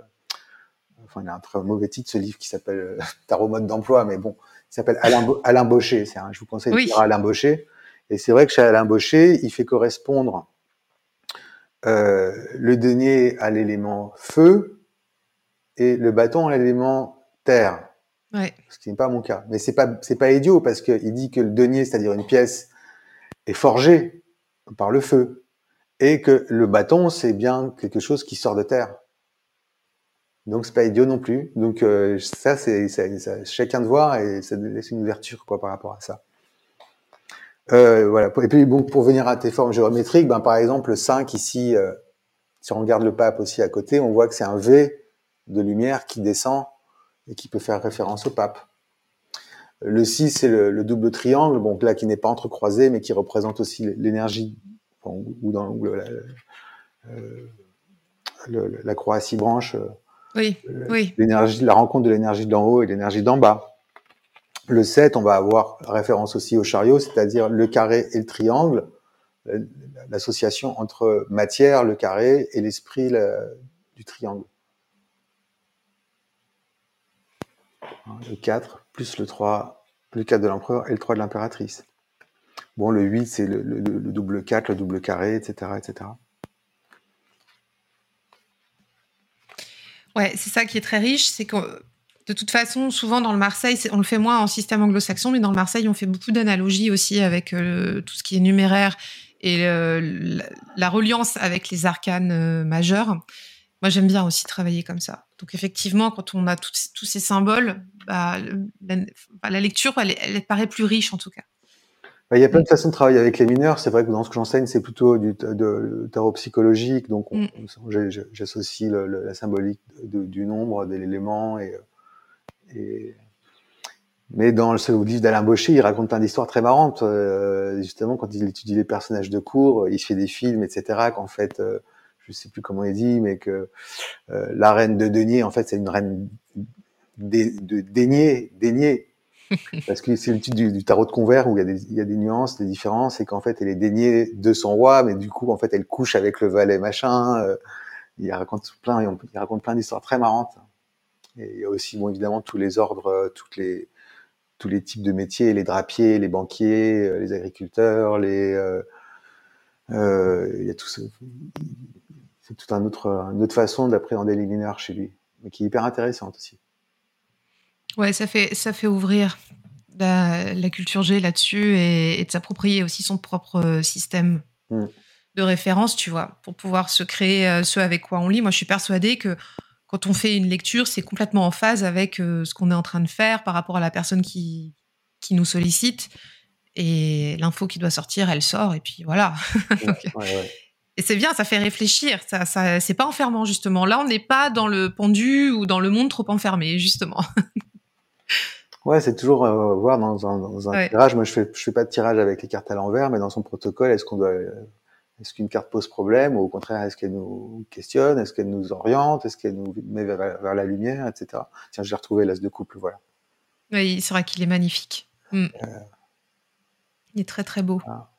enfin il a un très mauvais titre ce livre qui s'appelle Tarot mode d'emploi, mais bon, il s'appelle Alain, Bo- Alain un, je vous conseille Oui. de lire Alain Baucher. Et c'est vrai que chez Alain Baucher, il fait correspondre euh, le denier à l'élément feu et le bâton à l'élément terre Ouais. ce qui n'est pas mon cas. Mais c'est pas c'est pas idiot parce que il dit que le denier, c'est-à-dire une pièce, est forgé par le feu et que le bâton, c'est bien quelque chose qui sort de terre. Donc c'est pas idiot non plus. Donc euh, ça c'est chacun de voir et ça laisse une ouverture quoi par rapport à ça. Euh, voilà. Et puis bon pour venir à tes formes géométriques, ben par exemple le 5 ici, euh, si on regarde le pape aussi à côté, on voit que c'est un V de lumière qui descend et qui peut faire référence au pape. Le 6, c'est le, le double triangle, bon, là, qui n'est pas entrecroisé, mais qui représente aussi l'énergie, ou dans ou la, euh, le- la croix à six branches, euh, Oui, oui. l'énergie, la rencontre de l'énergie d'en haut et l'énergie d'en bas. Le 7, on va avoir référence aussi au chariot, c'est-à-dire le carré et le triangle, euh, l'association entre matière, le carré, et l'esprit le- du triangle. Hein, Le 4, plus le 3, le 4 de l'empereur et le 3 de l'impératrice. Bon, le 8, c'est le double 4, le double carré, etc., etc. Ouais, c'est ça qui est très riche, c'est que de toute façon, souvent dans le Marseille, on le fait moins en système anglo-saxon, mais dans le Marseille, on fait beaucoup d'analogies aussi avec euh, tout ce qui est numéraire et la, reliance avec les arcanes euh, majeurs. Moi, j'aime bien aussi travailler comme ça. Donc, effectivement, quand on a tous ces symboles, bah, la, lecture, elle, paraît plus riche en tout cas. Bah, il y a plein de façons de travailler avec les mineurs. C'est vrai que dans ce que j'enseigne, c'est plutôt du de, tarot psychologique. Donc, mm. j'associe la symbolique du nombre, de l'élément et mais dans le livre d'Alain Baucher, il raconte plein d'histoires très marrantes. Euh, justement, quand il étudie les personnages de cours, il fait des films, etc. Qu'en fait, euh, je sais plus comment il dit, mais que euh, la reine de denier, en fait, c'est une reine de denier, denier. Parce que c'est l'étude du, du, tarot de convert où il y, a des, nuances, des différences, et qu'en fait, elle est déniée de son roi, mais du coup, en fait, elle couche avec le valet machin. Euh, il raconte plein, il raconte plein d'histoires très marrantes. Et il y a aussi, bon, évidemment, tous les ordres, euh, tous les types de métiers, les drapiers, les banquiers, euh, les agriculteurs, les, il y a tout ça. C'est tout un autre, une autre façon d'appréhender les mineurs chez lui, mais qui est hyper intéressante aussi. Ouais, ça fait, ça fait ouvrir la, la culture G là-dessus et, et de s'approprier aussi son propre système mm. de référence, tu vois, pour pouvoir se créer ce avec quoi on lit. Moi, je suis persuadée que quand on fait une lecture, c'est complètement en phase avec euh, ce qu'on est en train de faire par rapport à la personne qui, qui nous sollicite. Et l'info qui doit sortir, elle sort, et puis voilà. Et c'est bien, ça fait réfléchir. Ça, ça, c'est pas enfermant, justement. Là, on n'est pas dans le pendu ou dans le monde trop enfermé, justement. ouais, c'est toujours euh, voir dans, un tirage. Moi, je fais, je fais pas de tirage avec les cartes à l'envers, mais dans son protocole, est-ce qu'on doit est-ce qu'une carte pose problème ou au contraire, est-ce qu'elle nous questionne Est-ce qu'elle nous oriente Est-ce qu'elle nous met vers, la lumière, etc. Tiens, j'ai retrouvé l'as de couple, voilà. Oui, c'est vrai qu'il est magnifique. Hmm. Euh. Il est très très beau. Ah.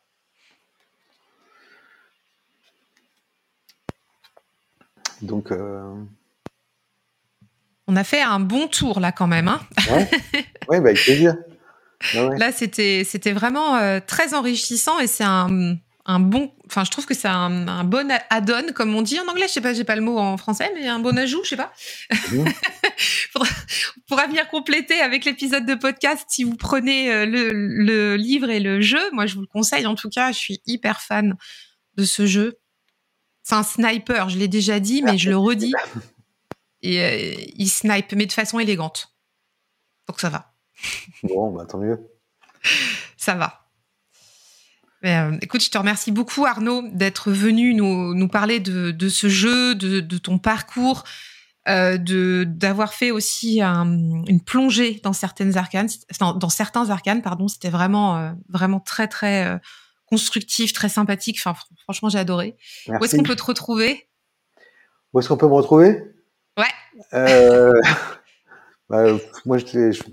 Donc. Euh, On a fait un bon tour là quand même. Hein ouais. bah, avec plaisir. Là, c'était vraiment euh, très enrichissant et c'est un un bon, enfin, je trouve que c'est un, bon add-on, comme on dit en anglais. Je sais pas, j'ai pas le mot en français, mais un bon ajout, je sais pas. Mmh. pour, pourra venir compléter avec l'épisode de podcast si vous prenez euh, le, livre et le jeu. Moi, je vous le conseille. En tout cas, je suis hyper fan de ce jeu. C'est un sniper, je l'ai déjà dit, mais je le redis. Et euh, il snipe, mais de façon élégante. Donc ça va. Bon, bah tant mieux. Ça va. Euh, écoute, je te remercie beaucoup Arnaud d'être venu nous, nous parler de, de, ce jeu, de, de ton parcours, euh, de d'avoir fait aussi une plongée dans certaines arcanes, dans, dans certains arcanes, pardon. C'était vraiment vraiment très très constructif, très sympathique. Enfin, franchement, j'ai adoré. Où est-ce qu'on peut te retrouver? Où est-ce qu'on peut me retrouver? Ouais. bah, moi, je, je,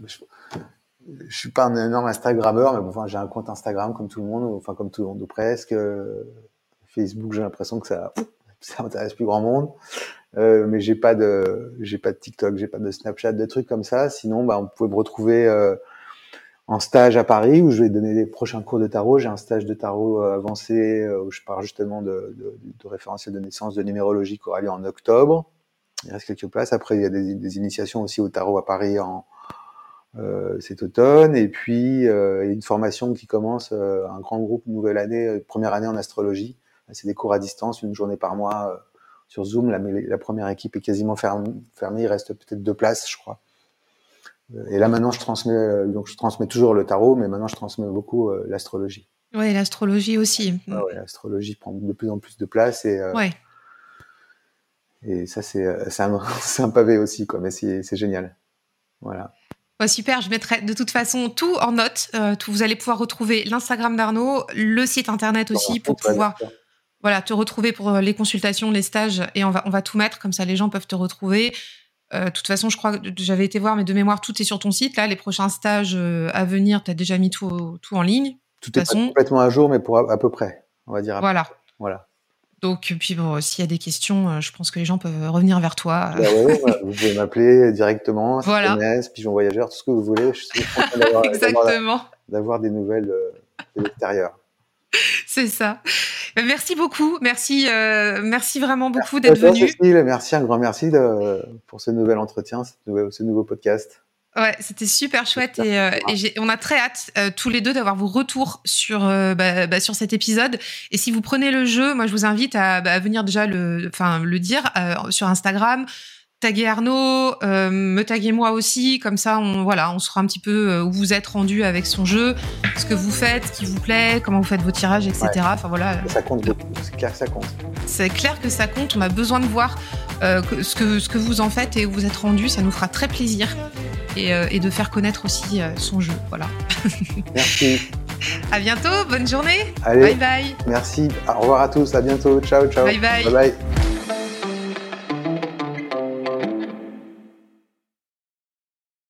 je suis pas un énorme Instagrammeur, mais j'ai un compte Instagram comme tout le monde, enfin comme tout le monde ou presque. Facebook, j'ai l'impression que ça, ça intéresse plus grand monde. Euh, mais j'ai pas de, j'ai pas de TikTok, j'ai pas de Snapchat, de trucs comme ça. Sinon, bah, on pouvait me retrouver euh, en stage à Paris où je vais donner les prochains cours de tarot. J'ai un stage de tarot euh, avancé euh, où je parle justement de, de, de référentiel de naissance, de numérologie qui aura lieu en octobre. Il reste quelques places. Après, il y a des, des initiations aussi au tarot à Paris en, euh, cet automne. Et puis, euh, il y a une formation qui commence, euh, un grand groupe, nouvelle année, première année en astrologie. C'est des cours à distance, une journée par mois sur Zoom. La, la première équipe est quasiment fermée. Il reste peut-être deux places, je crois. Et là, maintenant, je transmets, donc je transmets toujours le tarot, mais maintenant, je transmets beaucoup l'astrologie. Oui, l'astrologie aussi. Ah ouais, l'astrologie prend de plus en plus de place et. ouais. Et ça, c'est un, un pavé aussi, quoi. Mais c'est génial. Voilà super, je mettrai de toute façon tout en note. Euh, vous allez pouvoir retrouver l'Instagram d'Arnaud, le site internet aussi pour pouvoir voilà, te retrouver pour euh, les consultations, les stages et on va, on va tout mettre comme ça les gens peuvent te retrouver. Euh, de toute façon, je crois que j'avais été voir, mais de mémoire, tout est sur ton site. Là, les prochains stages à venir, tu as déjà mis tout, tout en ligne. Tout est façon. complètement à jour, mais pour à, peu près, on va dire. voilà. Voilà. Donc, puis bon, s'il y a des questions, euh, je pense que les gens peuvent revenir vers toi. Bah ouais, vous pouvez m'appeler directement, voilà. SMS, pigeon voyageur, tout ce que vous voulez. Je suis d'avoir, Exactement. D'avoir des nouvelles euh, de l'extérieur. C'est ça. Merci beaucoup, merci, euh, merci vraiment beaucoup d'être venu. Cécile, merci, un grand merci de, pour ce nouvel entretien, ce nouveau, podcast. Ouais, c'était super chouette et, euh, et on a très hâte euh, tous les deux d'avoir vos retours sur bah, bah, sur cet épisode. Et si vous prenez le jeu, moi je vous invite à, bah, venir déjà le, enfin le dire sur Instagram, taguer Arnaud, euh, me taguer moi aussi, comme ça on voilà, on saura un petit peu euh, où vous êtes rendu avec son jeu, ce que vous faites, ce qui vous plaît, comment vous faites vos tirages, etc. Enfin voilà. Ça compte beaucoup, c'est clair que ça compte. C'est clair que ça compte. On a besoin de voir euh, ce que ce que vous en faites et où vous êtes rendu. Ça nous fera très plaisir et, et de faire connaître aussi son jeu. Voilà. Merci. À bientôt, bonne journée. Allez, bye bye. Merci. Au revoir à tous. À bientôt. Ciao, ciao. Bye bye. Bye bye.